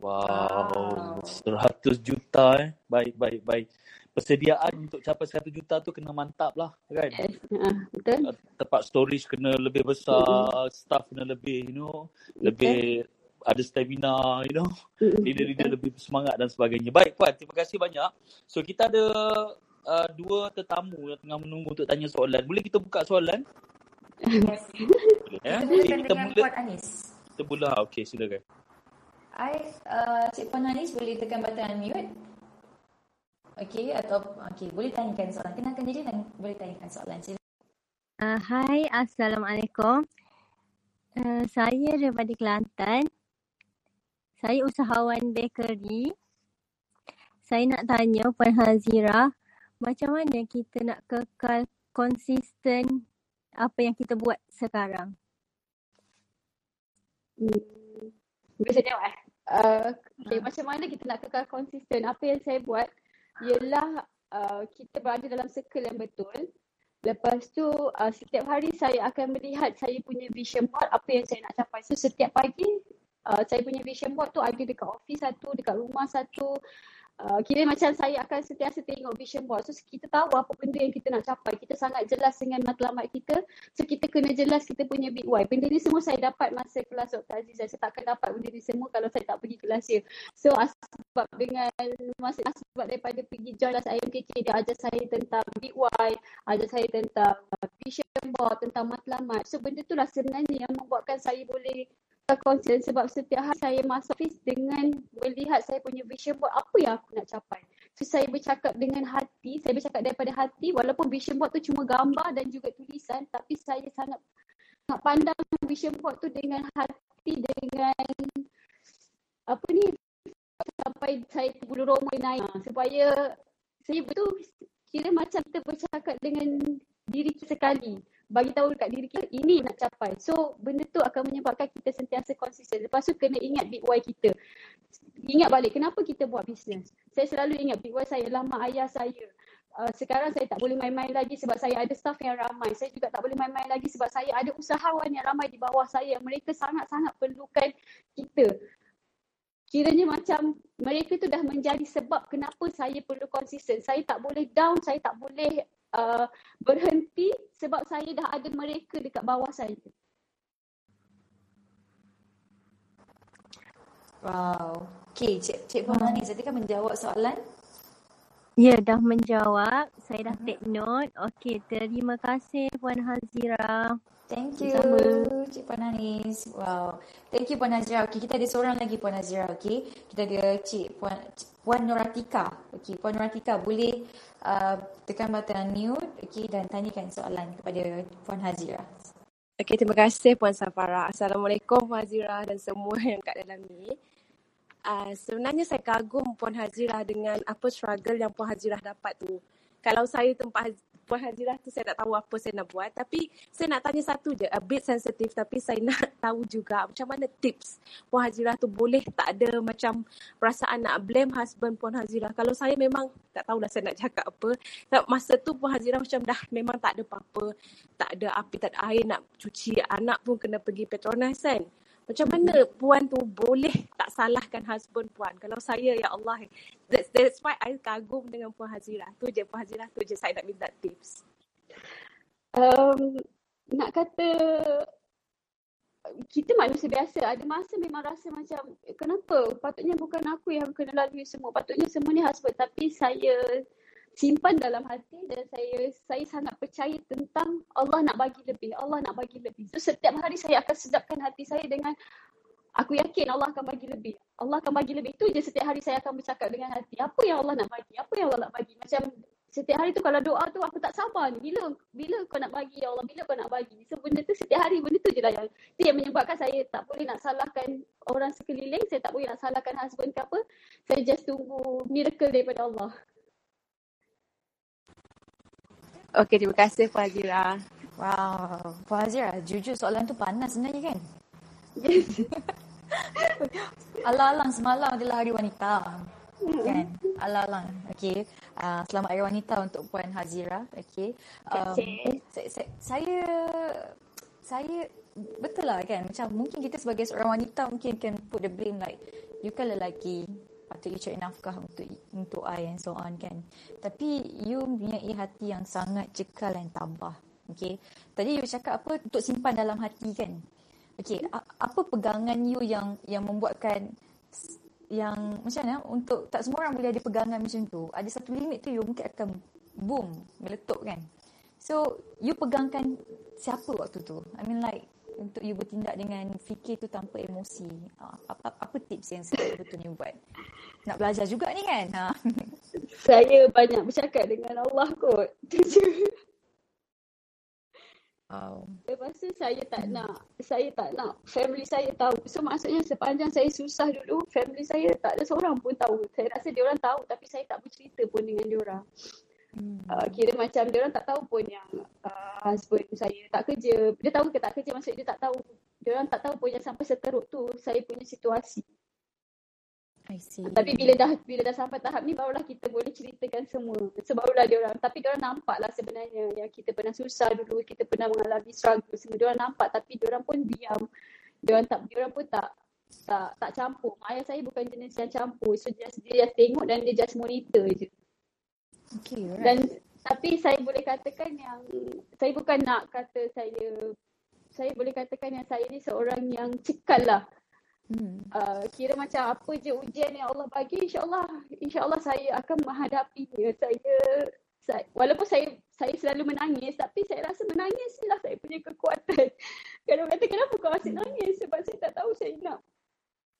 Wow. wow. 100 juta eh. Baik, baik, baik. Persediaan untuk capai 100 juta tu kena mantap lah kan? Yes. Uh, betul. Tempat storage kena lebih besar, mm-hmm. staff kena lebih, you know, betul. lebih ada stamina, you know. Leader-leader lebih semangat dan sebagainya. Baik Puan, terima kasih banyak. So kita ada uh, dua tetamu yang tengah menunggu untuk tanya soalan. Boleh kita buka soalan? Yes. Ya? Kita okay, dengan Puan Anis. Kita mula. Okey, silakan. Hai, uh, Cik Puan Anis boleh tekan button unmute. Okey, atau okey, boleh tanyakan soalan. Kenalkan diri dan boleh tanyakan soalan. Sila. Uh, hai, Assalamualaikum. Uh, saya daripada Kelantan. Saya usahawan bakery. Saya nak tanya Puan Hazira, macam mana kita nak kekal konsisten apa yang kita buat sekarang? Hmm. Boleh jawab eh? Uh, okay, ha. macam mana kita nak kekal konsisten? Apa yang saya buat ialah uh, kita berada dalam circle yang betul. Lepas tu uh, setiap hari saya akan melihat saya punya vision board apa yang saya nak capai. So setiap pagi uh, saya punya vision board tu ada dekat office satu, dekat rumah satu. Uh, kira macam saya akan sentiasa tengok vision board. So kita tahu apa benda yang kita nak capai. Kita sangat jelas dengan matlamat kita. So kita kena jelas kita punya big why. Benda ni semua saya dapat masa kelas Dr. Aziz. Saya takkan dapat benda ni semua kalau saya tak pergi kelas dia. So sebab dengan masa sebab daripada pergi join kelas IMKK dia ajar saya tentang big why. Ajar saya tentang vision board, tentang matlamat. So benda tu lah sebenarnya yang membuatkan saya boleh konsisten sebab setiap hari saya masuk office dengan melihat saya punya vision board apa yang aku nak capai. So saya bercakap dengan hati, saya bercakap daripada hati walaupun vision board tu cuma gambar dan juga tulisan tapi saya sangat nak pandang vision board tu dengan hati dengan apa ni sampai saya bulu roma naik ha, supaya saya betul kira macam kita bercakap dengan diri kita sekali bagi tahu dekat diri kita ini nak capai. So benda tu akan menyebabkan kita sentiasa konsisten. Lepas tu kena ingat big why kita. Ingat balik kenapa kita buat bisnes. Saya selalu ingat big why saya mak ayah saya. Uh, sekarang saya tak boleh main-main lagi sebab saya ada staff yang ramai. Saya juga tak boleh main-main lagi sebab saya ada usahawan yang ramai di bawah saya. Mereka sangat-sangat perlukan kita. Kiranya macam mereka tu dah menjadi sebab kenapa saya perlu konsisten. Saya tak boleh down, saya tak boleh uh, berhenti sebab saya dah ada mereka dekat bawah saya. Wow. Okay, Cik, Cik Puan ni tadi kan menjawab soalan. Ya, dah menjawab. Saya dah take note. Okey, terima kasih Puan Hazira. Thank you, Sama. Cik Puan Anis. Wow. Thank you, Puan Nazira. Okay, kita ada seorang lagi, Puan Nazira. Okay, kita ada Cik Puan, Puan Nuratika. Okay, Puan Nuratika boleh uh, tekan button unmute okay, dan tanyakan soalan kepada Puan Hazira. Okey, terima kasih Puan Safara. Assalamualaikum Puan Hazira dan semua yang kat dalam ni. Uh, sebenarnya saya kagum Puan Hazira dengan apa struggle yang Puan Hazira dapat tu. Kalau saya tempat Puan Hazira tu saya tak tahu apa saya nak buat. Tapi saya nak tanya satu je, a bit sensitif tapi saya nak tahu juga macam mana tips Puan Hazira tu boleh tak ada macam perasaan nak blame husband Puan Hazira. Kalau saya memang tak tahulah saya nak cakap apa. Sebab masa tu Puan Hazira macam dah memang tak ada apa-apa. Tak ada api, tak ada air nak cuci. Anak pun kena pergi Petronas kan. Macam mana puan tu boleh tak salahkan husband puan? Kalau saya, ya Allah. That's, that's why I kagum dengan Puan Hazira. Tu je Puan Hazira, tu je saya nak minta tips. Um, nak kata kita manusia biasa ada masa memang rasa macam "Eh, kenapa patutnya bukan aku yang kena lalui semua patutnya semua ni husband tapi saya simpan dalam hati dan saya saya sangat percaya tentang Allah nak bagi lebih Allah nak bagi lebih. So setiap hari saya akan sedapkan hati saya dengan aku yakin Allah akan bagi lebih. Allah akan bagi lebih tu je setiap hari saya akan bercakap dengan hati. Apa yang Allah nak bagi? Apa yang Allah nak bagi? Macam setiap hari tu kalau doa tu aku tak sabar ni. Bila bila kau nak bagi ya Allah bila kau nak bagi? So benda tu setiap hari benda tu je lah. Yang tu yang menyebabkan saya tak boleh nak salahkan orang sekeliling. Saya tak boleh nak salahkan husband ke apa. Saya just tunggu miracle daripada Allah Okey, terima kasih Puan. Wow. Puan jujur soalan tu panas sebenarnya kan? Alang-alang semalam adalah hari wanita. Kan? Alang-alang. Okay. Uh, selamat hari wanita untuk Puan Hazira. Okay. Um, saya, saya, saya, saya betul lah kan macam mungkin kita sebagai seorang wanita mungkin can put the blame like you kan lelaki patut you cari nafkah untuk untuk I and so on kan. Tapi you mempunyai hati yang sangat cekal dan tabah. Okay. Tadi you cakap apa untuk simpan dalam hati kan. Okay. Apa pegangan you yang yang membuatkan yang macam mana untuk tak semua orang boleh ada pegangan macam tu. Ada satu limit tu you mungkin akan boom, meletup kan. So, you pegangkan siapa waktu tu? I mean like untuk you bertindak dengan fikir tu tanpa emosi. Apa, apa, apa tips yang sebetulnya buat? Nak belajar juga ni kan? Ha. saya banyak bercakap dengan Allah kot tu je Wow. Lepas tu saya tak nak, saya tak nak family saya tahu. So maksudnya sepanjang saya susah dulu, family saya tak ada seorang pun tahu. Saya rasa dia orang tahu tapi saya tak bercerita pun dengan dia orang. Hmm. Uh, kira macam dia orang tak tahu pun yang uh, husband saya tak kerja. Dia tahu ke tak kerja maksud dia tak tahu. Dia orang tak tahu pun yang sampai seteruk tu saya punya situasi. I see. Tapi bila dah bila dah sampai tahap ni barulah kita boleh ceritakan semua. So barulah dia orang tapi dia orang nampak lah sebenarnya yang kita pernah susah dulu, kita pernah mengalami struggle semua. Dia orang nampak tapi dia orang pun diam. Dia orang tak dia orang pun tak tak tak campur. Ayah saya bukan jenis yang campur. So just, dia just tengok dan dia just monitor je. Okay, right. Dan tapi saya boleh katakan yang saya bukan nak kata saya saya boleh katakan yang saya ni seorang yang cekal lah. Hmm. Uh, kira macam apa je ujian yang Allah bagi insyaAllah insyaAllah saya akan menghadapinya saya, saya walaupun saya saya selalu menangis tapi saya rasa menangis lah saya punya kekuatan Kadang kata kenapa kau asyik nangis sebab saya tak tahu saya nak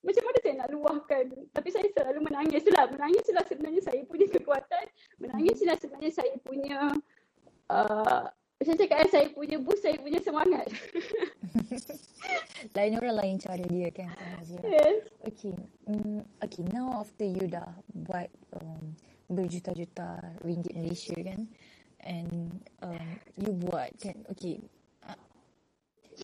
macam mana saya nak luahkan tapi saya selalu menangis lah menangis lah sebenarnya saya punya kekuatan menangis lah sebenarnya saya punya uh, saya cakap saya punya boost saya punya semangat lain orang lain cara dia kan Azira. yes. Okay. Um, okay, now after you dah buat um, berjuta-juta ringgit Malaysia kan and um, you buat kan okay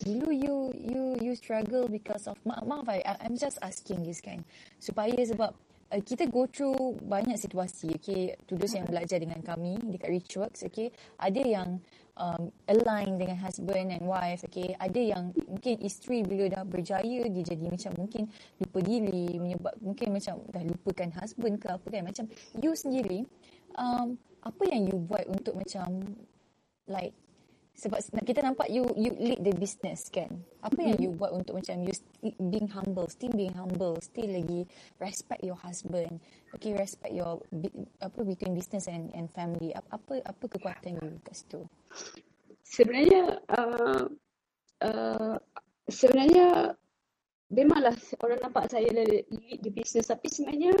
dulu you you you struggle because of ma- maaf I, I'm just asking this kan. Supaya sebab uh, kita go through banyak situasi okay? Tudus yang belajar dengan kami dekat Richworks okay? Ada yang um, align dengan husband and wife okay? Ada yang mungkin isteri bila dah berjaya dia jadi macam mungkin lupa diri menyebab mungkin macam dah lupakan husband ke apa kan. Macam you sendiri um, apa yang you buat untuk macam like sebab kita nampak you you lead the business kan? Apa yang you buat untuk macam you being humble still being humble still lagi respect your husband okay respect your apa between business and and family. Apa apa, apa kekuatan you kat situ? Sebenarnya uh, uh, sebenarnya memanglah orang nampak saya lead the business. Tapi sebenarnya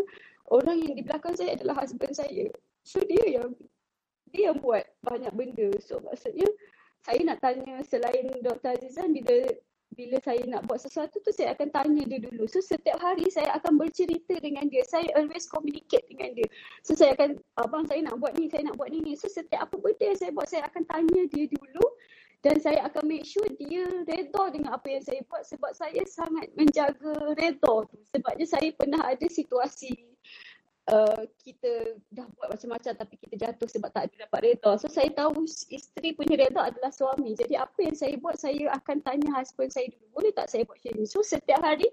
orang yang di belakang saya adalah husband saya. So dia yang dia yang buat banyak benda. So maksudnya saya nak tanya selain Dr. Azizan bila bila saya nak buat sesuatu tu saya akan tanya dia dulu. So setiap hari saya akan bercerita dengan dia. Saya always communicate dengan dia. So saya akan abang saya nak buat ni, saya nak buat ni ni. So setiap apa benda yang saya buat saya akan tanya dia dulu dan saya akan make sure dia redha dengan apa yang saya buat sebab saya sangat menjaga redha tu. Sebabnya saya pernah ada situasi uh, kita dah buat macam-macam tapi kita jatuh sebab tak ada dapat reda. So saya tahu isteri punya reda adalah suami. Jadi apa yang saya buat saya akan tanya husband saya dulu. Boleh tak saya buat macam ni? So setiap hari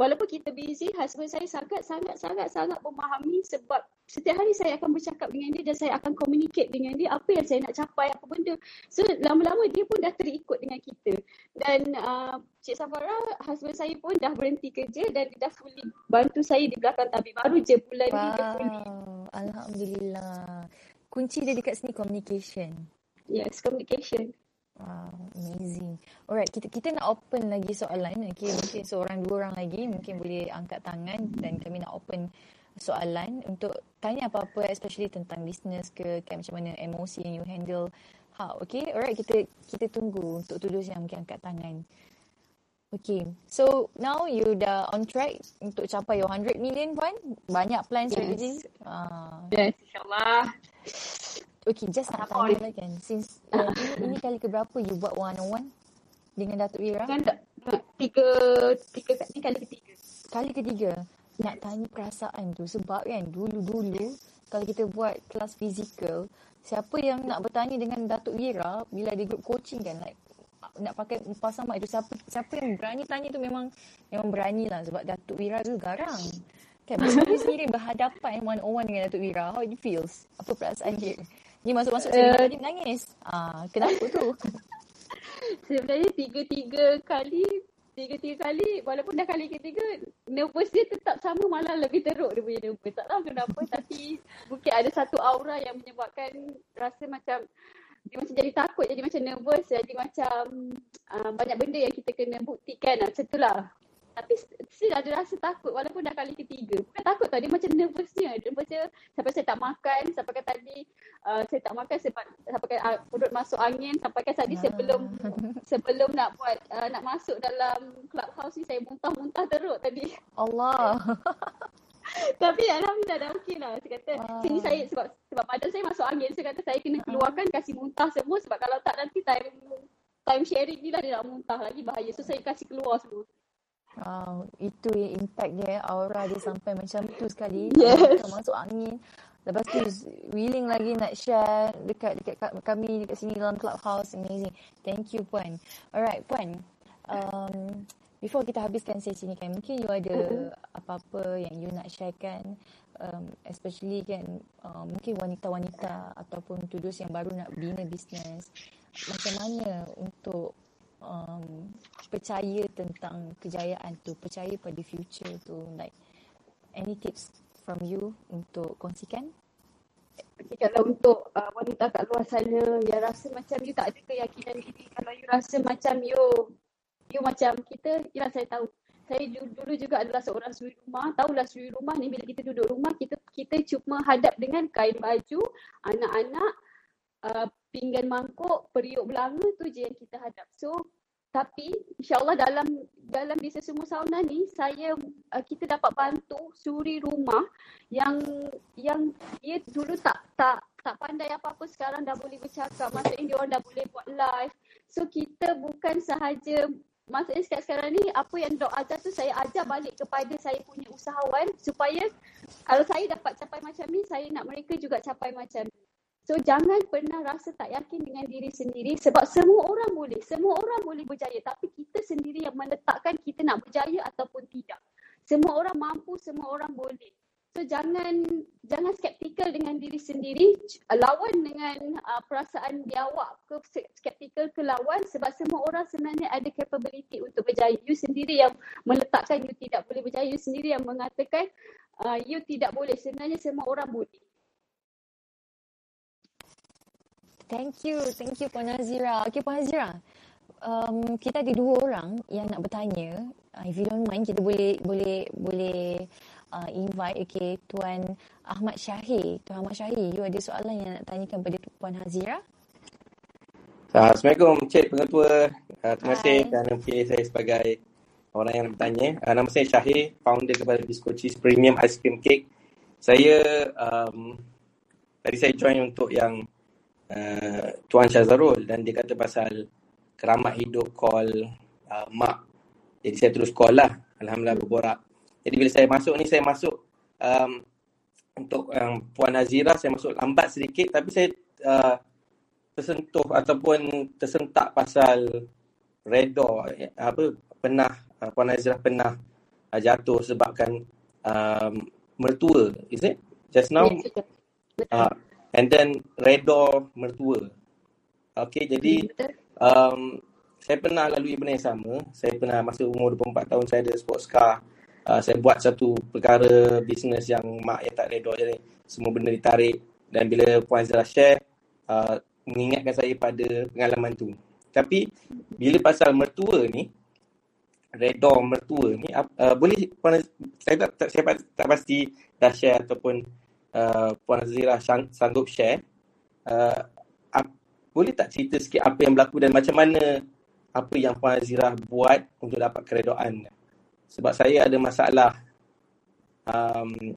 walaupun kita busy, husband saya sangat sangat sangat sangat memahami sebab setiap hari saya akan bercakap dengan dia dan saya akan communicate dengan dia apa yang saya nak capai, apa benda. So lama-lama dia pun dah terikut dengan kita. Dan uh, Cik Safara, husband saya pun dah berhenti kerja dan dia dah fully bantu saya di belakang tabik. Baru je bulan wow. ni dia fully. Alhamdulillah. Kunci dia dekat sini communication. Yes, communication. Wow, amazing. Alright, kita kita nak open lagi soalan. Okay, mungkin seorang dua orang lagi mungkin boleh angkat tangan dan kami nak open soalan untuk tanya apa-apa especially tentang business ke kayak macam mana emosi yang you handle. Ha, okay. Alright, kita kita tunggu untuk tudus yang mungkin angkat tangan. Okay, so now you dah on track untuk capai your 100 million puan? Banyak plans yes. already? Uh, yes, insyaAllah. Okay, just nak tanya lah kan. Since uh, ini, ini kali keberapa you buat one on one dengan Datuk Ira? Kan tiga, tiga, ini kali ketiga. Kali ketiga. Nak tanya perasaan tu sebab kan dulu-dulu kalau kita buat kelas fizikal, siapa yang nak bertanya dengan Datuk Ira bila di group coaching kan like nak pakai pasang mak itu siapa siapa yang berani tanya tu memang memang berani lah sebab Datuk Wira tu garang. Kan dia sendiri berhadapan one on one dengan Datuk Wira, how it feels? Apa perasaan dia? Ni masuk-masuk uh, tadi menangis. Ah, kenapa tu? Sebenarnya tiga-tiga kali tiga-tiga kali walaupun dah kali ketiga nervous dia tetap sama malah lebih teruk dia punya nervous tak tahu kenapa tapi mungkin ada satu aura yang menyebabkan rasa macam dia macam jadi takut jadi macam nervous jadi macam uh, banyak benda yang kita kena buktikan macam itulah tapi still ada rasa takut walaupun dah kali ketiga. Bukan takut tau, dia macam nervousnya. Dia macam sampai saya tak makan, sampai kan tadi uh, saya tak makan sebab sampai kan uh, perut masuk angin, sampai kan tadi sebelum sebelum nak buat uh, nak masuk dalam clubhouse ni saya muntah-muntah teruk tadi. Allah. Tapi alhamdulillah dah okey lah. Saya kata wow. sini saya sebab sebab badan saya masuk angin, saya kata saya kena keluarkan kasih muntah semua sebab kalau tak nanti time time sharing ni lah dia nak muntah lagi bahaya. So saya kasih keluar semua. Wow, itu yang impact dia, aura dia sampai macam tu sekali. Yes. Masuk angin. Lepas tu willing lagi nak share dekat dekat kami dekat sini dalam clubhouse. Amazing. Thank you Puan. Alright Puan. Um, before kita habiskan sesi ni kan, mungkin you ada apa-apa yang you nak sharekan um, especially kan uh, mungkin wanita-wanita ataupun tudus yang baru nak bina bisnes macam mana untuk um, percaya tentang kejayaan tu, percaya pada future tu. Like, any tips from you untuk kongsikan? Okay, kalau untuk uh, wanita kat luar sana yang rasa macam you tak ada keyakinan diri, kalau you rasa macam you You macam kita, ya saya tahu. Saya dulu, dulu juga adalah seorang suri rumah. Tahulah suri rumah ni bila kita duduk rumah, kita kita cuma hadap dengan kain baju, anak-anak, uh, pinggan mangkuk, periuk belanga tu je yang kita hadap. So tapi insyaAllah dalam dalam bisnes semua sauna ni saya uh, kita dapat bantu suri rumah yang yang dia dulu tak tak tak pandai apa-apa sekarang dah boleh bercakap. Maksudnya dia orang dah boleh buat live. So kita bukan sahaja maksudnya sekarang, sekarang ni apa yang dok ajar tu saya ajar balik kepada saya punya usahawan supaya kalau saya dapat capai macam ni saya nak mereka juga capai macam ni So jangan pernah rasa tak yakin dengan diri sendiri sebab semua orang boleh. Semua orang boleh berjaya tapi kita sendiri yang meletakkan kita nak berjaya ataupun tidak. Semua orang mampu, semua orang boleh. So jangan jangan skeptikal dengan diri sendiri, lawan dengan uh, perasaan biawak ke skeptikal ke lawan sebab semua orang sebenarnya ada capability untuk berjaya. You sendiri yang meletakkan you tidak boleh berjaya, you sendiri yang mengatakan uh, you tidak boleh. Sebenarnya semua orang boleh. Thank you, thank you Puan Nazira. Okay Puan Nazira, um, kita ada dua orang yang nak bertanya. Uh, if you don't mind, kita boleh boleh boleh uh, invite okay, Tuan Ahmad Syahir. Tuan Ahmad Syahir, you ada soalan yang nak tanyakan kepada Puan Hazira? Uh, Assalamualaikum Cik Pengetua. Uh, terima kasih kerana pilih saya sebagai orang yang bertanya. Uh, nama saya Syahir, founder kepada Bisco Cheese Premium Ice Cream Cake. Saya, um, tadi saya join untuk yang uh, Tuan Syazarul dan dia kata pasal keramat hidup call uh, mak. Jadi saya terus call lah. Alhamdulillah berborak. Jadi bila saya masuk ni, saya masuk um, untuk yang Puan Nazira, saya masuk lambat sedikit tapi saya uh, tersentuh ataupun tersentak pasal redor apa pernah uh, Puan Nazira pernah uh, jatuh sebabkan um, mertua is it just now uh, And then redor mertua. Okay, jadi um, saya pernah lalui benda yang sama. Saya pernah masa umur 24 tahun saya ada sports car. Uh, saya buat satu perkara bisnes yang mak yang tak redor. Jadi semua benda ditarik. Dan bila Puan Zara share, uh, mengingatkan saya pada pengalaman tu. Tapi bila pasal mertua ni, redor mertua ni, uh, boleh Puan, saya tak, saya tak pasti dah share ataupun uh, Puan Azira sang, sanggup share, uh, ap, boleh tak cerita sikit apa yang berlaku dan macam mana apa yang Puan Azira buat untuk dapat keredoan? Sebab saya ada masalah um,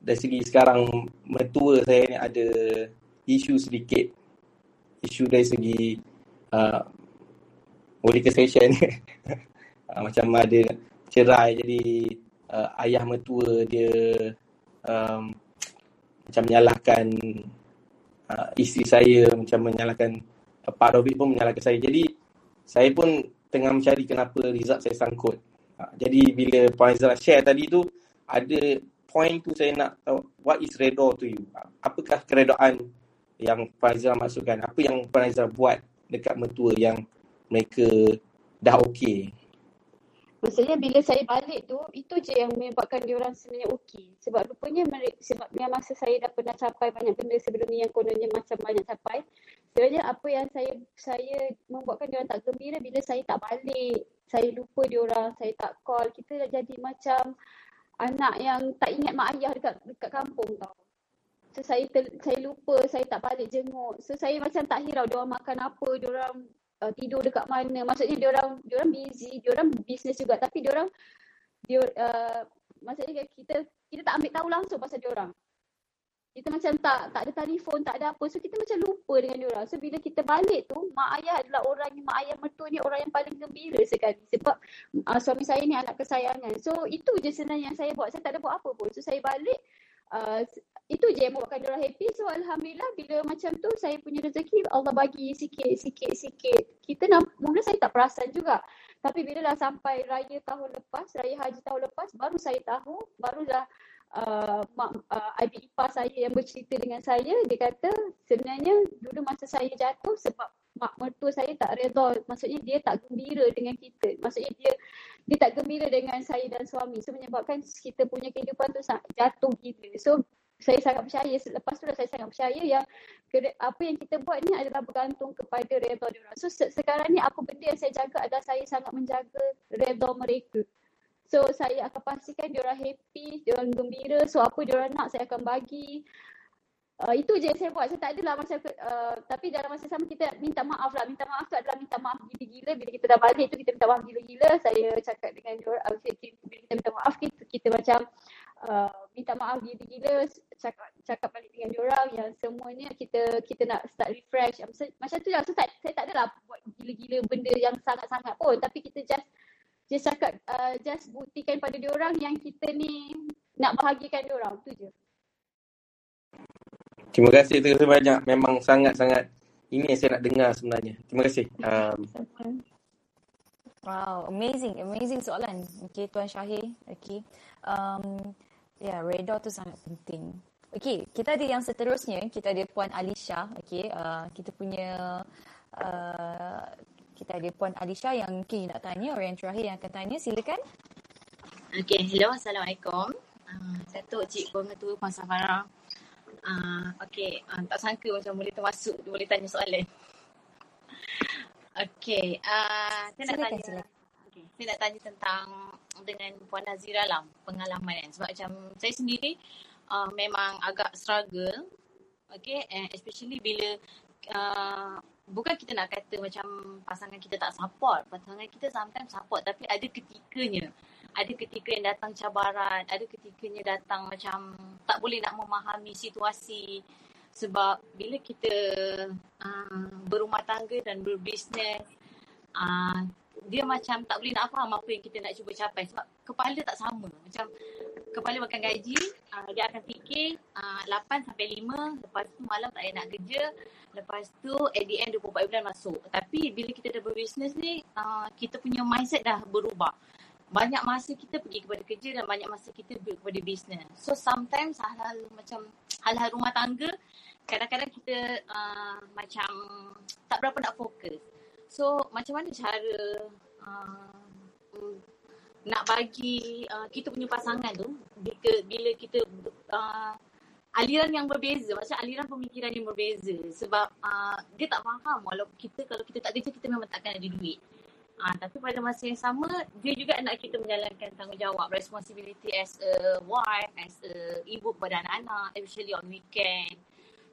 dari segi sekarang mertua saya ni ada isu sedikit. Isu dari segi uh, molestation uh, macam ada cerai jadi uh, ayah mertua dia um, macam menyalahkan uh, isteri saya, macam menyalahkan uh, part of it pun menyalahkan saya. Jadi saya pun tengah mencari kenapa result saya sangkut. Uh, jadi bila Puan Aizah share tadi tu, ada point tu saya nak tahu, what is redor to you? Uh, apakah keredaan yang Puan Aizah maksudkan? Apa yang Puan Aizah buat dekat mertua yang mereka dah okey? Maksudnya bila saya balik tu, itu je yang menyebabkan dia orang sebenarnya okey. Sebab rupanya sebab yang masa saya dah pernah capai banyak benda sebelum ni yang kononnya macam banyak capai. Sebenarnya apa yang saya saya membuatkan dia orang tak gembira bila saya tak balik. Saya lupa dia orang, saya tak call. Kita dah jadi macam anak yang tak ingat mak ayah dekat dekat kampung tau. So saya ter, saya lupa, saya tak balik jenguk. So saya macam tak hirau dia orang makan apa, dia orang uh, tidur dekat mana. Maksudnya dia orang dia orang busy, dia orang business juga tapi dia orang dia uh, maksudnya kita kita tak ambil tahu langsung pasal dia orang. Kita macam tak tak ada telefon, tak ada apa. So kita macam lupa dengan dia orang. So bila kita balik tu, mak ayah adalah orang yang mak ayah mertua ni orang yang paling gembira sekali sebab uh, suami saya ni anak kesayangan. So itu je sebenarnya yang saya buat. Saya tak ada buat apa pun. So saya balik uh, itu je yang membuatkan dia orang happy. So Alhamdulillah bila macam tu saya punya rezeki Allah bagi sikit, sikit, sikit. Kita nak, mula saya tak perasan juga. Tapi bila dah sampai raya tahun lepas, raya haji tahun lepas, baru saya tahu, barulah uh, mak, uh, adik ipar saya yang bercerita dengan saya, dia kata sebenarnya dulu masa saya jatuh sebab mak mertua saya tak redha. Maksudnya dia tak gembira dengan kita. Maksudnya dia dia tak gembira dengan saya dan suami. So menyebabkan kita punya kehidupan tu jatuh gitu. So saya sangat percaya lepas tu saya sangat percaya yang apa yang kita buat ni adalah bergantung kepada redha diorang. So se- sekarang ni apa benda yang saya jaga adalah saya sangat menjaga redha mereka. So saya akan pastikan diorang happy, diorang gembira. So apa diorang nak saya akan bagi. Uh, itu je yang saya buat. Saya tak adalah macam uh, tapi dalam masa sama kita minta maaf lah. Minta maaf tu adalah minta maaf gila-gila. Bila kita dah balik tu kita minta maaf gila-gila. Saya cakap dengan diorang, uh, bila kita minta maaf kita, kita macam uh, minta maaf gila-gila. Cakap, cakap balik dengan diorang yang semuanya kita kita nak start refresh. Macam, macam tu lah. So, tak, saya tak adalah buat gila-gila benda yang sangat-sangat pun. Tapi kita just just cakap, uh, just buktikan pada diorang yang kita ni nak bahagikan diorang. Tu je. Terima kasih, terima kasih banyak. Memang sangat-sangat ini yang saya nak dengar sebenarnya. Terima kasih. Um, Wow, amazing, amazing soalan. Okay, Tuan Syahir. Okay. Um, ya, yeah, radar tu sangat penting. Okay, kita ada yang seterusnya. Kita ada Puan Alisha. Okay, uh, kita punya... Uh, kita ada Puan Alisha yang mungkin nak tanya. Orang yang terakhir yang akan tanya. Silakan. Okay, hello. Assalamualaikum. Uh, Datuk Cik Pengetua Puan Safara. Uh, okay, uh, tak sangka macam boleh termasuk, boleh tanya soalan. Okay, uh, saya nak tanya. Okay, saya nak tanya tentang dengan Puan Nazira lah pengalaman kan. Sebab macam saya sendiri uh, memang agak struggle. Okay, and especially bila uh, bukan kita nak kata macam pasangan kita tak support. Pasangan kita sometimes support tapi ada ketikanya ada ketika yang datang cabaran, ada ketikanya datang macam tak boleh nak memahami situasi sebab bila kita uh, berumah tangga dan berbisnes uh, dia macam tak boleh nak faham apa yang kita nak cuba capai sebab kepala tak sama macam kepala makan gaji uh, dia akan fikir uh, 8 sampai 5 lepas tu malam tak payah nak kerja lepas tu at the end 24 bulan masuk tapi bila kita dah berbisnes ni uh, kita punya mindset dah berubah banyak masa kita pergi kepada kerja dan banyak masa kita pergi kepada bisnes. So sometimes hal-hal macam hal-hal rumah tangga kadang-kadang kita uh, macam tak berapa nak fokus. So macam mana cara uh, nak bagi uh, kita punya pasangan tu bila, bila kita uh, aliran yang berbeza macam aliran pemikiran yang berbeza sebab uh, dia tak faham walaupun kita kalau kita tak kerja kita memang takkan ada duit. Ha, tapi pada masa yang sama, dia juga nak kita menjalankan tanggungjawab, responsibility as a wife, as a ibu kepada anak-anak, especially on weekend.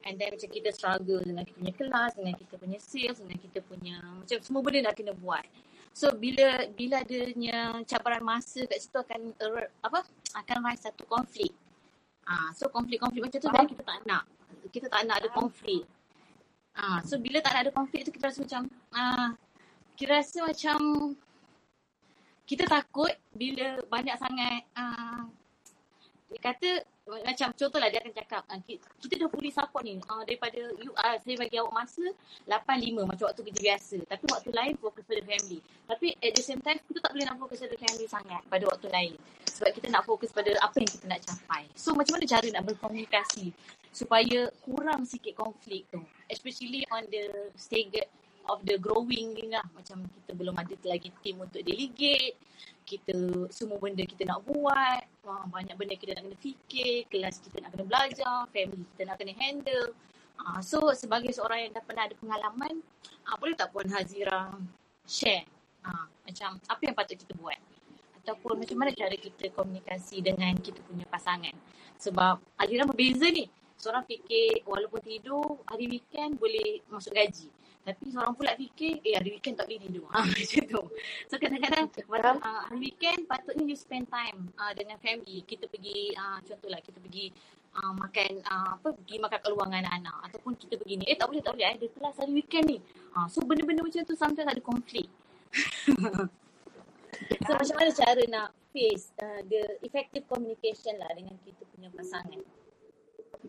And then macam kita struggle dengan kita punya kelas, dengan kita punya sales, dengan kita punya, macam semua benda nak kena buat. So bila bila adanya cabaran masa kat situ akan uh, apa akan rise satu konflik. Ah, so konflik-konflik macam tu dan kita tak nak. Kita tak nak ada konflik. Ah, so bila tak nak ada konflik tu kita rasa macam ah kita rasa macam kita takut bila banyak sangat uh, dia kata macam contohlah dia akan cakap uh, kita dah fully support ni. Uh, daripada you uh, saya bagi awak masa 8-5 macam waktu kerja biasa. Tapi waktu lain fokus pada family. Tapi at the same time kita tak boleh nak fokus pada family sangat pada waktu lain. Sebab kita nak fokus pada apa yang kita nak capai. So macam mana cara nak berkomunikasi supaya kurang sikit konflik tu? Especially on the stage of the growing ni lah. Macam kita belum ada lagi team untuk delegate. Kita semua benda kita nak buat. Wah, banyak benda kita nak kena fikir. Kelas kita nak kena belajar. Family kita nak kena handle. Uh, so sebagai seorang yang dah pernah ada pengalaman, uh, boleh tak Puan Hazira share uh, macam apa yang patut kita buat? Ataupun macam mana cara kita komunikasi dengan kita punya pasangan? Sebab aliran berbeza ni. Seorang fikir walaupun tidur hari weekend boleh masuk gaji. Tapi seorang pula fikir, eh hari weekend tak boleh tidur. Ha, macam tu. So kadang-kadang pada uh, hari weekend patutnya you spend time uh, dengan family. Kita pergi, uh, contohlah kita pergi uh, makan, uh, apa, pergi makan keluar dengan anak-anak. Ataupun kita pergi ni, eh tak boleh, tak boleh. Eh, ada kelas hari weekend ni. Uh, so benda-benda macam tu sometimes ada konflik. so macam mana cara nak face uh, the effective communication lah dengan kita punya pasangan?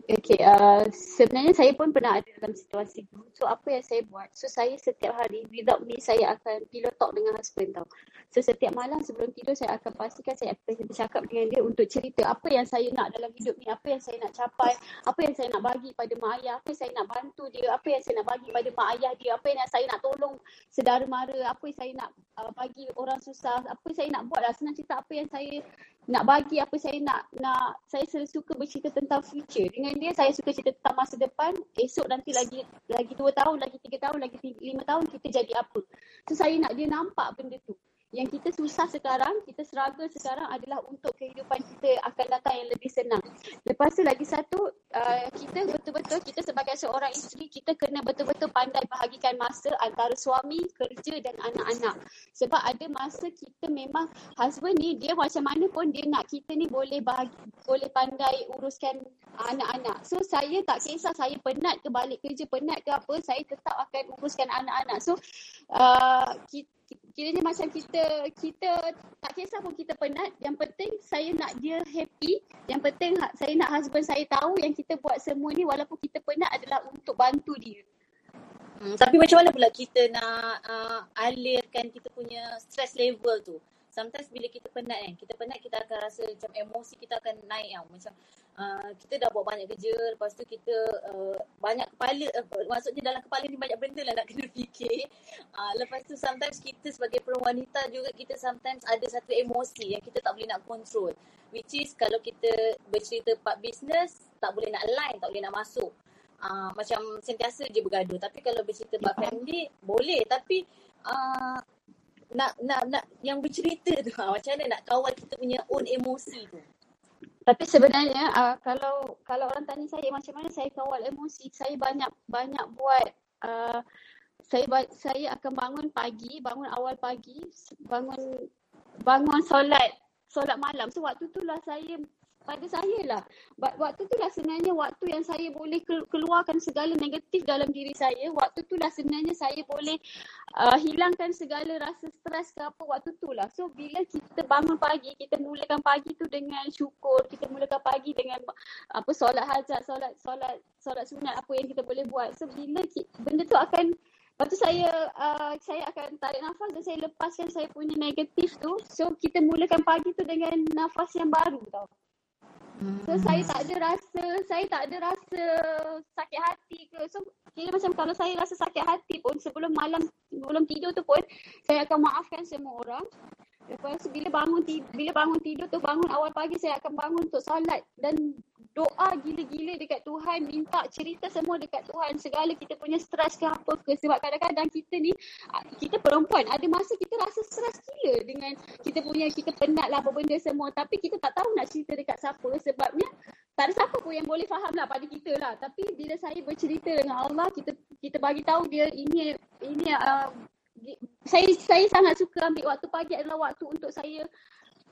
Okay, uh, sebenarnya saya pun pernah ada dalam situasi tu. So, apa yang saya buat? So, saya setiap hari, without me, saya akan pillow talk dengan husband tau. So, setiap malam sebelum tidur, saya akan pastikan saya akan bercakap dengan dia untuk cerita apa yang saya nak dalam hidup ni, apa yang saya nak capai, apa yang saya nak bagi pada mak ayah, apa yang saya nak bantu dia, apa yang saya nak bagi pada mak ayah dia, apa yang saya nak tolong saudara mara, apa yang saya nak uh, bagi orang susah. Apa saya nak buat lah. Senang cerita apa yang saya nak bagi, apa saya nak, nak saya suka bercerita tentang future. Dengan dia saya suka cerita tentang masa depan. Esok nanti lagi lagi dua tahun, lagi tiga tahun, lagi lima tahun kita jadi apa. So saya nak dia nampak benda tu yang kita susah sekarang, kita struggle sekarang adalah untuk kehidupan kita akan datang yang lebih senang. Lepas tu lagi satu, uh, kita betul-betul, kita sebagai seorang isteri, kita kena betul-betul pandai bahagikan masa antara suami, kerja dan anak-anak. Sebab ada masa kita memang, husband ni dia macam mana pun dia nak kita ni boleh bahagi, boleh pandai uruskan anak-anak. So saya tak kisah saya penat ke balik kerja, penat ke apa, saya tetap akan uruskan anak-anak. So uh, kita kiranya macam kita kita tak kisah pun kita penat. Yang penting saya nak dia happy. Yang penting ha, saya nak husband saya tahu yang kita buat semua ni walaupun kita penat adalah untuk bantu dia. Hmm, tapi macam mana pula kita nak uh, alirkan kita punya stress level tu sometimes bila kita penat kan kita penat kita akan rasa macam emosi kita akan naik tau. Macam uh, kita dah buat banyak kerja lepas tu kita uh, banyak kepala uh, maksudnya dalam kepala ni banyak benda lah nak kena fikir. Uh, lepas tu sometimes kita sebagai perempuan wanita juga kita sometimes ada satu emosi yang kita tak boleh nak control. Which is kalau kita bercerita part business tak boleh nak line tak boleh nak masuk. Uh, macam sentiasa je bergaduh. Tapi kalau bercerita part family boleh. Tapi uh, nak nak nak yang bercerita tu ha, macam mana nak kawal kita punya own emosi tu? Tapi sebenarnya uh, kalau kalau orang tanya saya macam mana saya kawal emosi saya banyak banyak buat uh, saya saya akan bangun pagi bangun awal pagi bangun bangun solat solat malam. So waktu tu lah saya pada saya lah. Waktu tu lah sebenarnya waktu yang saya boleh keluarkan segala negatif dalam diri saya. Waktu tu lah sebenarnya saya boleh uh, hilangkan segala rasa stres ke apa waktu tu lah. So bila kita bangun pagi, kita mulakan pagi tu dengan syukur. Kita mulakan pagi dengan apa solat hajat, solat, solat, solat sunat apa yang kita boleh buat. So bila kita, benda tu akan Lepas tu saya uh, saya akan tarik nafas dan saya lepaskan saya punya negatif tu. So kita mulakan pagi tu dengan nafas yang baru tau. So hmm. saya tak ada rasa, saya tak ada rasa sakit hati ke. So kira macam kalau saya rasa sakit hati pun sebelum malam, sebelum tidur tu pun saya akan maafkan semua orang. Lepas tu bila bangun tidur, bila bangun tidur tu bangun awal pagi saya akan bangun untuk solat dan doa gila-gila dekat Tuhan, minta cerita semua dekat Tuhan. Segala kita punya stres ke apa ke. Sebab kadang-kadang kita ni, kita perempuan, ada masa kita rasa stres gila dengan kita punya, kita penat lah apa benda semua. Tapi kita tak tahu nak cerita dekat siapa. Sebabnya, tak ada siapa pun yang boleh faham lah pada kita lah. Tapi bila saya bercerita dengan Allah, kita kita bagi tahu dia ini ini uh, saya saya sangat suka ambil waktu pagi adalah waktu untuk saya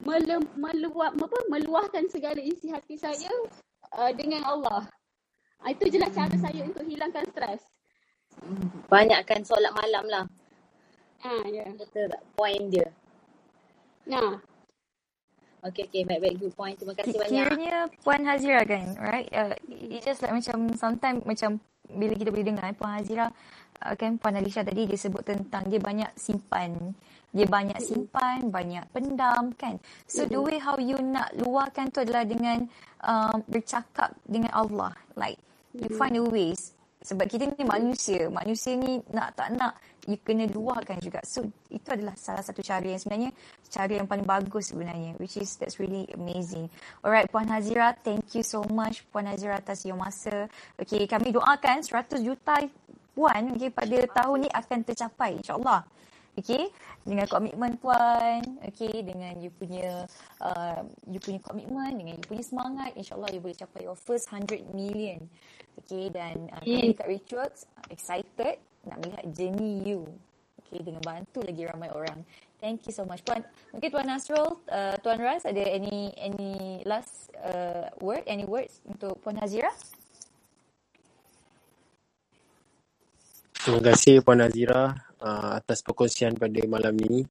mele, meluah, apa, meluahkan segala isi hati saya uh, dengan Allah. Uh, itu je lah cara saya untuk hilangkan stres. Banyakkan solat malam lah. Ha, ya. Yeah. Betul tak? Point dia. Ya. Okay, okay. Baik-baik. Good point. Terima kasih banyak. Kiranya Puan Hazira kan, right? Uh, it just like macam sometimes macam bila kita boleh dengar Puan Hazira uh, kan Puan Alisha tadi dia sebut tentang dia banyak simpan dia banyak simpan, banyak pendam kan. So the way how you nak luahkan tu adalah dengan um, bercakap dengan Allah. Like you find a ways. Sebab kita ni manusia. Manusia ni nak tak nak you kena luahkan juga. So itu adalah salah satu cara yang sebenarnya cara yang paling bagus sebenarnya. Which is that's really amazing. Alright Puan Hazira, thank you so much Puan Hazira atas your masa. Okay kami doakan 100 juta Puan okay, pada tahun ni akan tercapai insyaAllah. Okay, dengan komitmen puan, okay, dengan you punya uh, you punya komitmen, dengan you punya semangat, insyaAllah you boleh capai your first 100 million. Okay, dan uh, kami dekat Richworks, excited nak melihat journey you. Okay, dengan bantu lagi ramai orang. Thank you so much. Puan, mungkin Tuan Nasrul, uh, Tuan Raz, ada any any last uh, word, any words untuk Puan Hazira? Terima kasih Puan Nazira uh, atas perkongsian pada malam ni.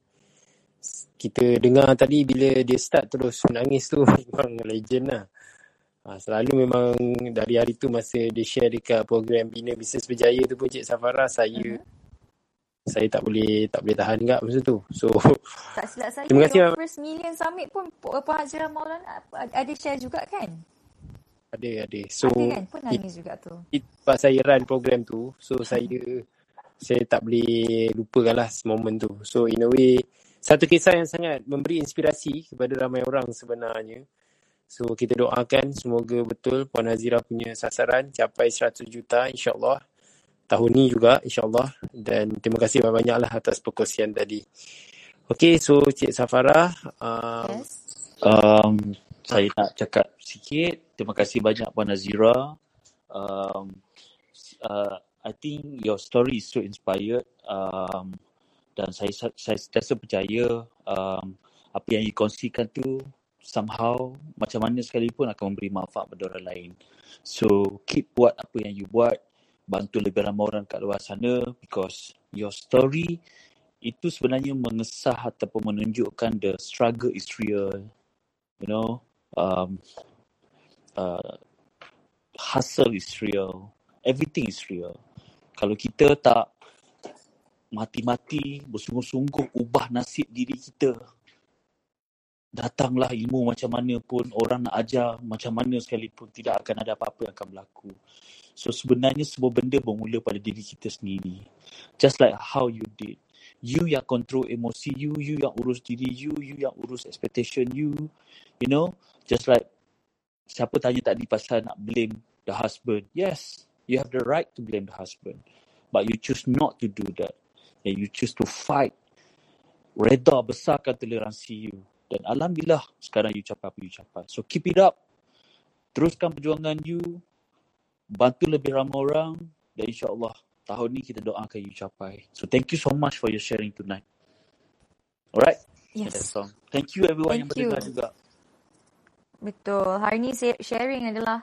Kita dengar tadi bila dia start terus menangis tu memang legend lah. Uh, selalu memang dari hari tu masa dia share dekat program Bina Bisnes Berjaya tu pun Cik Safara saya uh-huh. saya tak boleh tak boleh tahan juga masa tu. So tak silap saya terima kasih first million summit pun Puan Hajirah Maulana ada share juga kan? Ada ada. So ada kan pun nangis juga tu. Itu saya run program tu. So saya saya tak boleh lupakan lah momen tu. So in a way, satu kisah yang sangat memberi inspirasi kepada ramai orang sebenarnya. So kita doakan semoga betul Puan Hazira punya sasaran capai 100 juta insyaAllah. Tahun ni juga insyaAllah. Dan terima kasih banyak-banyak lah atas perkongsian tadi. Okay, so Cik Safara. Um, Yes. Um, saya nak cakap sikit. Terima kasih banyak Puan Nazira. Um, uh, I think your story is so inspired. Um, dan saya saya sentiasa percaya um, apa yang you kongsikan tu somehow macam mana sekalipun akan memberi manfaat pada orang lain. So keep buat apa yang you buat. Bantu lebih ramai orang kat luar sana because your story itu sebenarnya mengesah ataupun menunjukkan the struggle is real. You know, um, uh, hustle is real. Everything is real. Kalau kita tak mati-mati bersungguh-sungguh ubah nasib diri kita, datanglah ilmu macam mana pun orang nak ajar macam mana sekalipun tidak akan ada apa-apa yang akan berlaku. So sebenarnya semua benda bermula pada diri kita sendiri. Just like how you did. You yang control emosi you, you yang urus diri you, you yang urus expectation you. You know, just like siapa tanya tadi pasal nak blame the husband. Yes, you have the right to blame the husband. But you choose not to do that. And you choose to fight. Reda besarkan toleransi you. Dan Alhamdulillah sekarang you capai apa you capai. So keep it up. Teruskan perjuangan you. Bantu lebih ramai orang. Dan insyaAllah tahun ni kita doakan you capai. So thank you so much for your sharing tonight. Alright? Yes. Thank you everyone yang Thank you. mendengar juga. Betul. Hari ni sharing adalah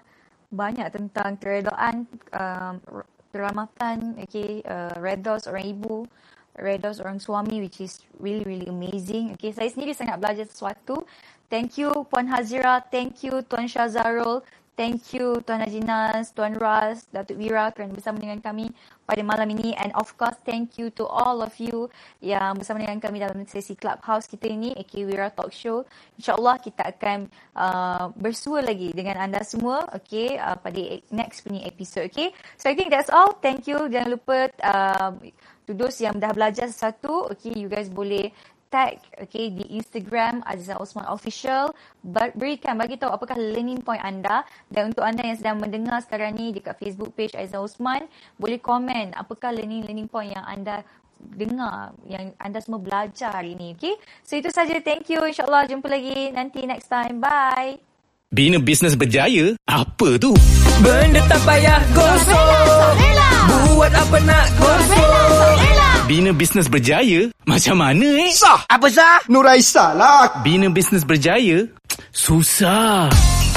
banyak tentang keredaan, um, keselamatan, okay, uh, redos orang ibu, redos orang suami which is really really amazing. Okay, saya sendiri sangat belajar sesuatu. Thank you Puan Hazira, thank you Tuan Syazarul, thank you Tuan Haji Nas, Tuan Raz, Datuk Wira kerana bersama dengan kami pada malam ini and of course thank you to all of you yang bersama dengan kami dalam sesi Clubhouse kita ini AK Wira Talk Show. InsyaAllah kita akan uh, bersua lagi dengan anda semua okay, uh, pada next punya episode. Okay? So I think that's all. Thank you. Jangan lupa uh, to those yang dah belajar sesuatu, okay, you guys boleh tag okay, di Instagram Aziza Osman Official. Ber- berikan bagi tahu apakah learning point anda. Dan untuk anda yang sedang mendengar sekarang ni dekat Facebook page Aziza Osman boleh komen apakah learning-learning point yang anda dengar yang anda semua belajar hari ni okay? So itu saja. Thank you. Insyaallah jumpa lagi nanti next time. Bye. Bina bisnes berjaya? Apa tu? Benda tak payah gosok. Buat apa nak gosok Bina bisnes berjaya? Macam mana eh? Sah Apa sah? Nuraisa lah. Bina bisnes berjaya? Susah.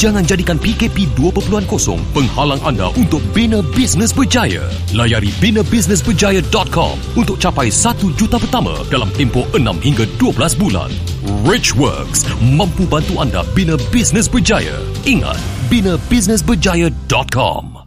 Jangan jadikan PKP 2.0 penghalang anda untuk bina bisnes berjaya. Layari binabusinessberjaya.com untuk capai 1 juta pertama dalam tempoh 6 hingga 12 bulan. Richworks mampu bantu anda bina bisnes berjaya. Ingat, binabusinessberjaya.com.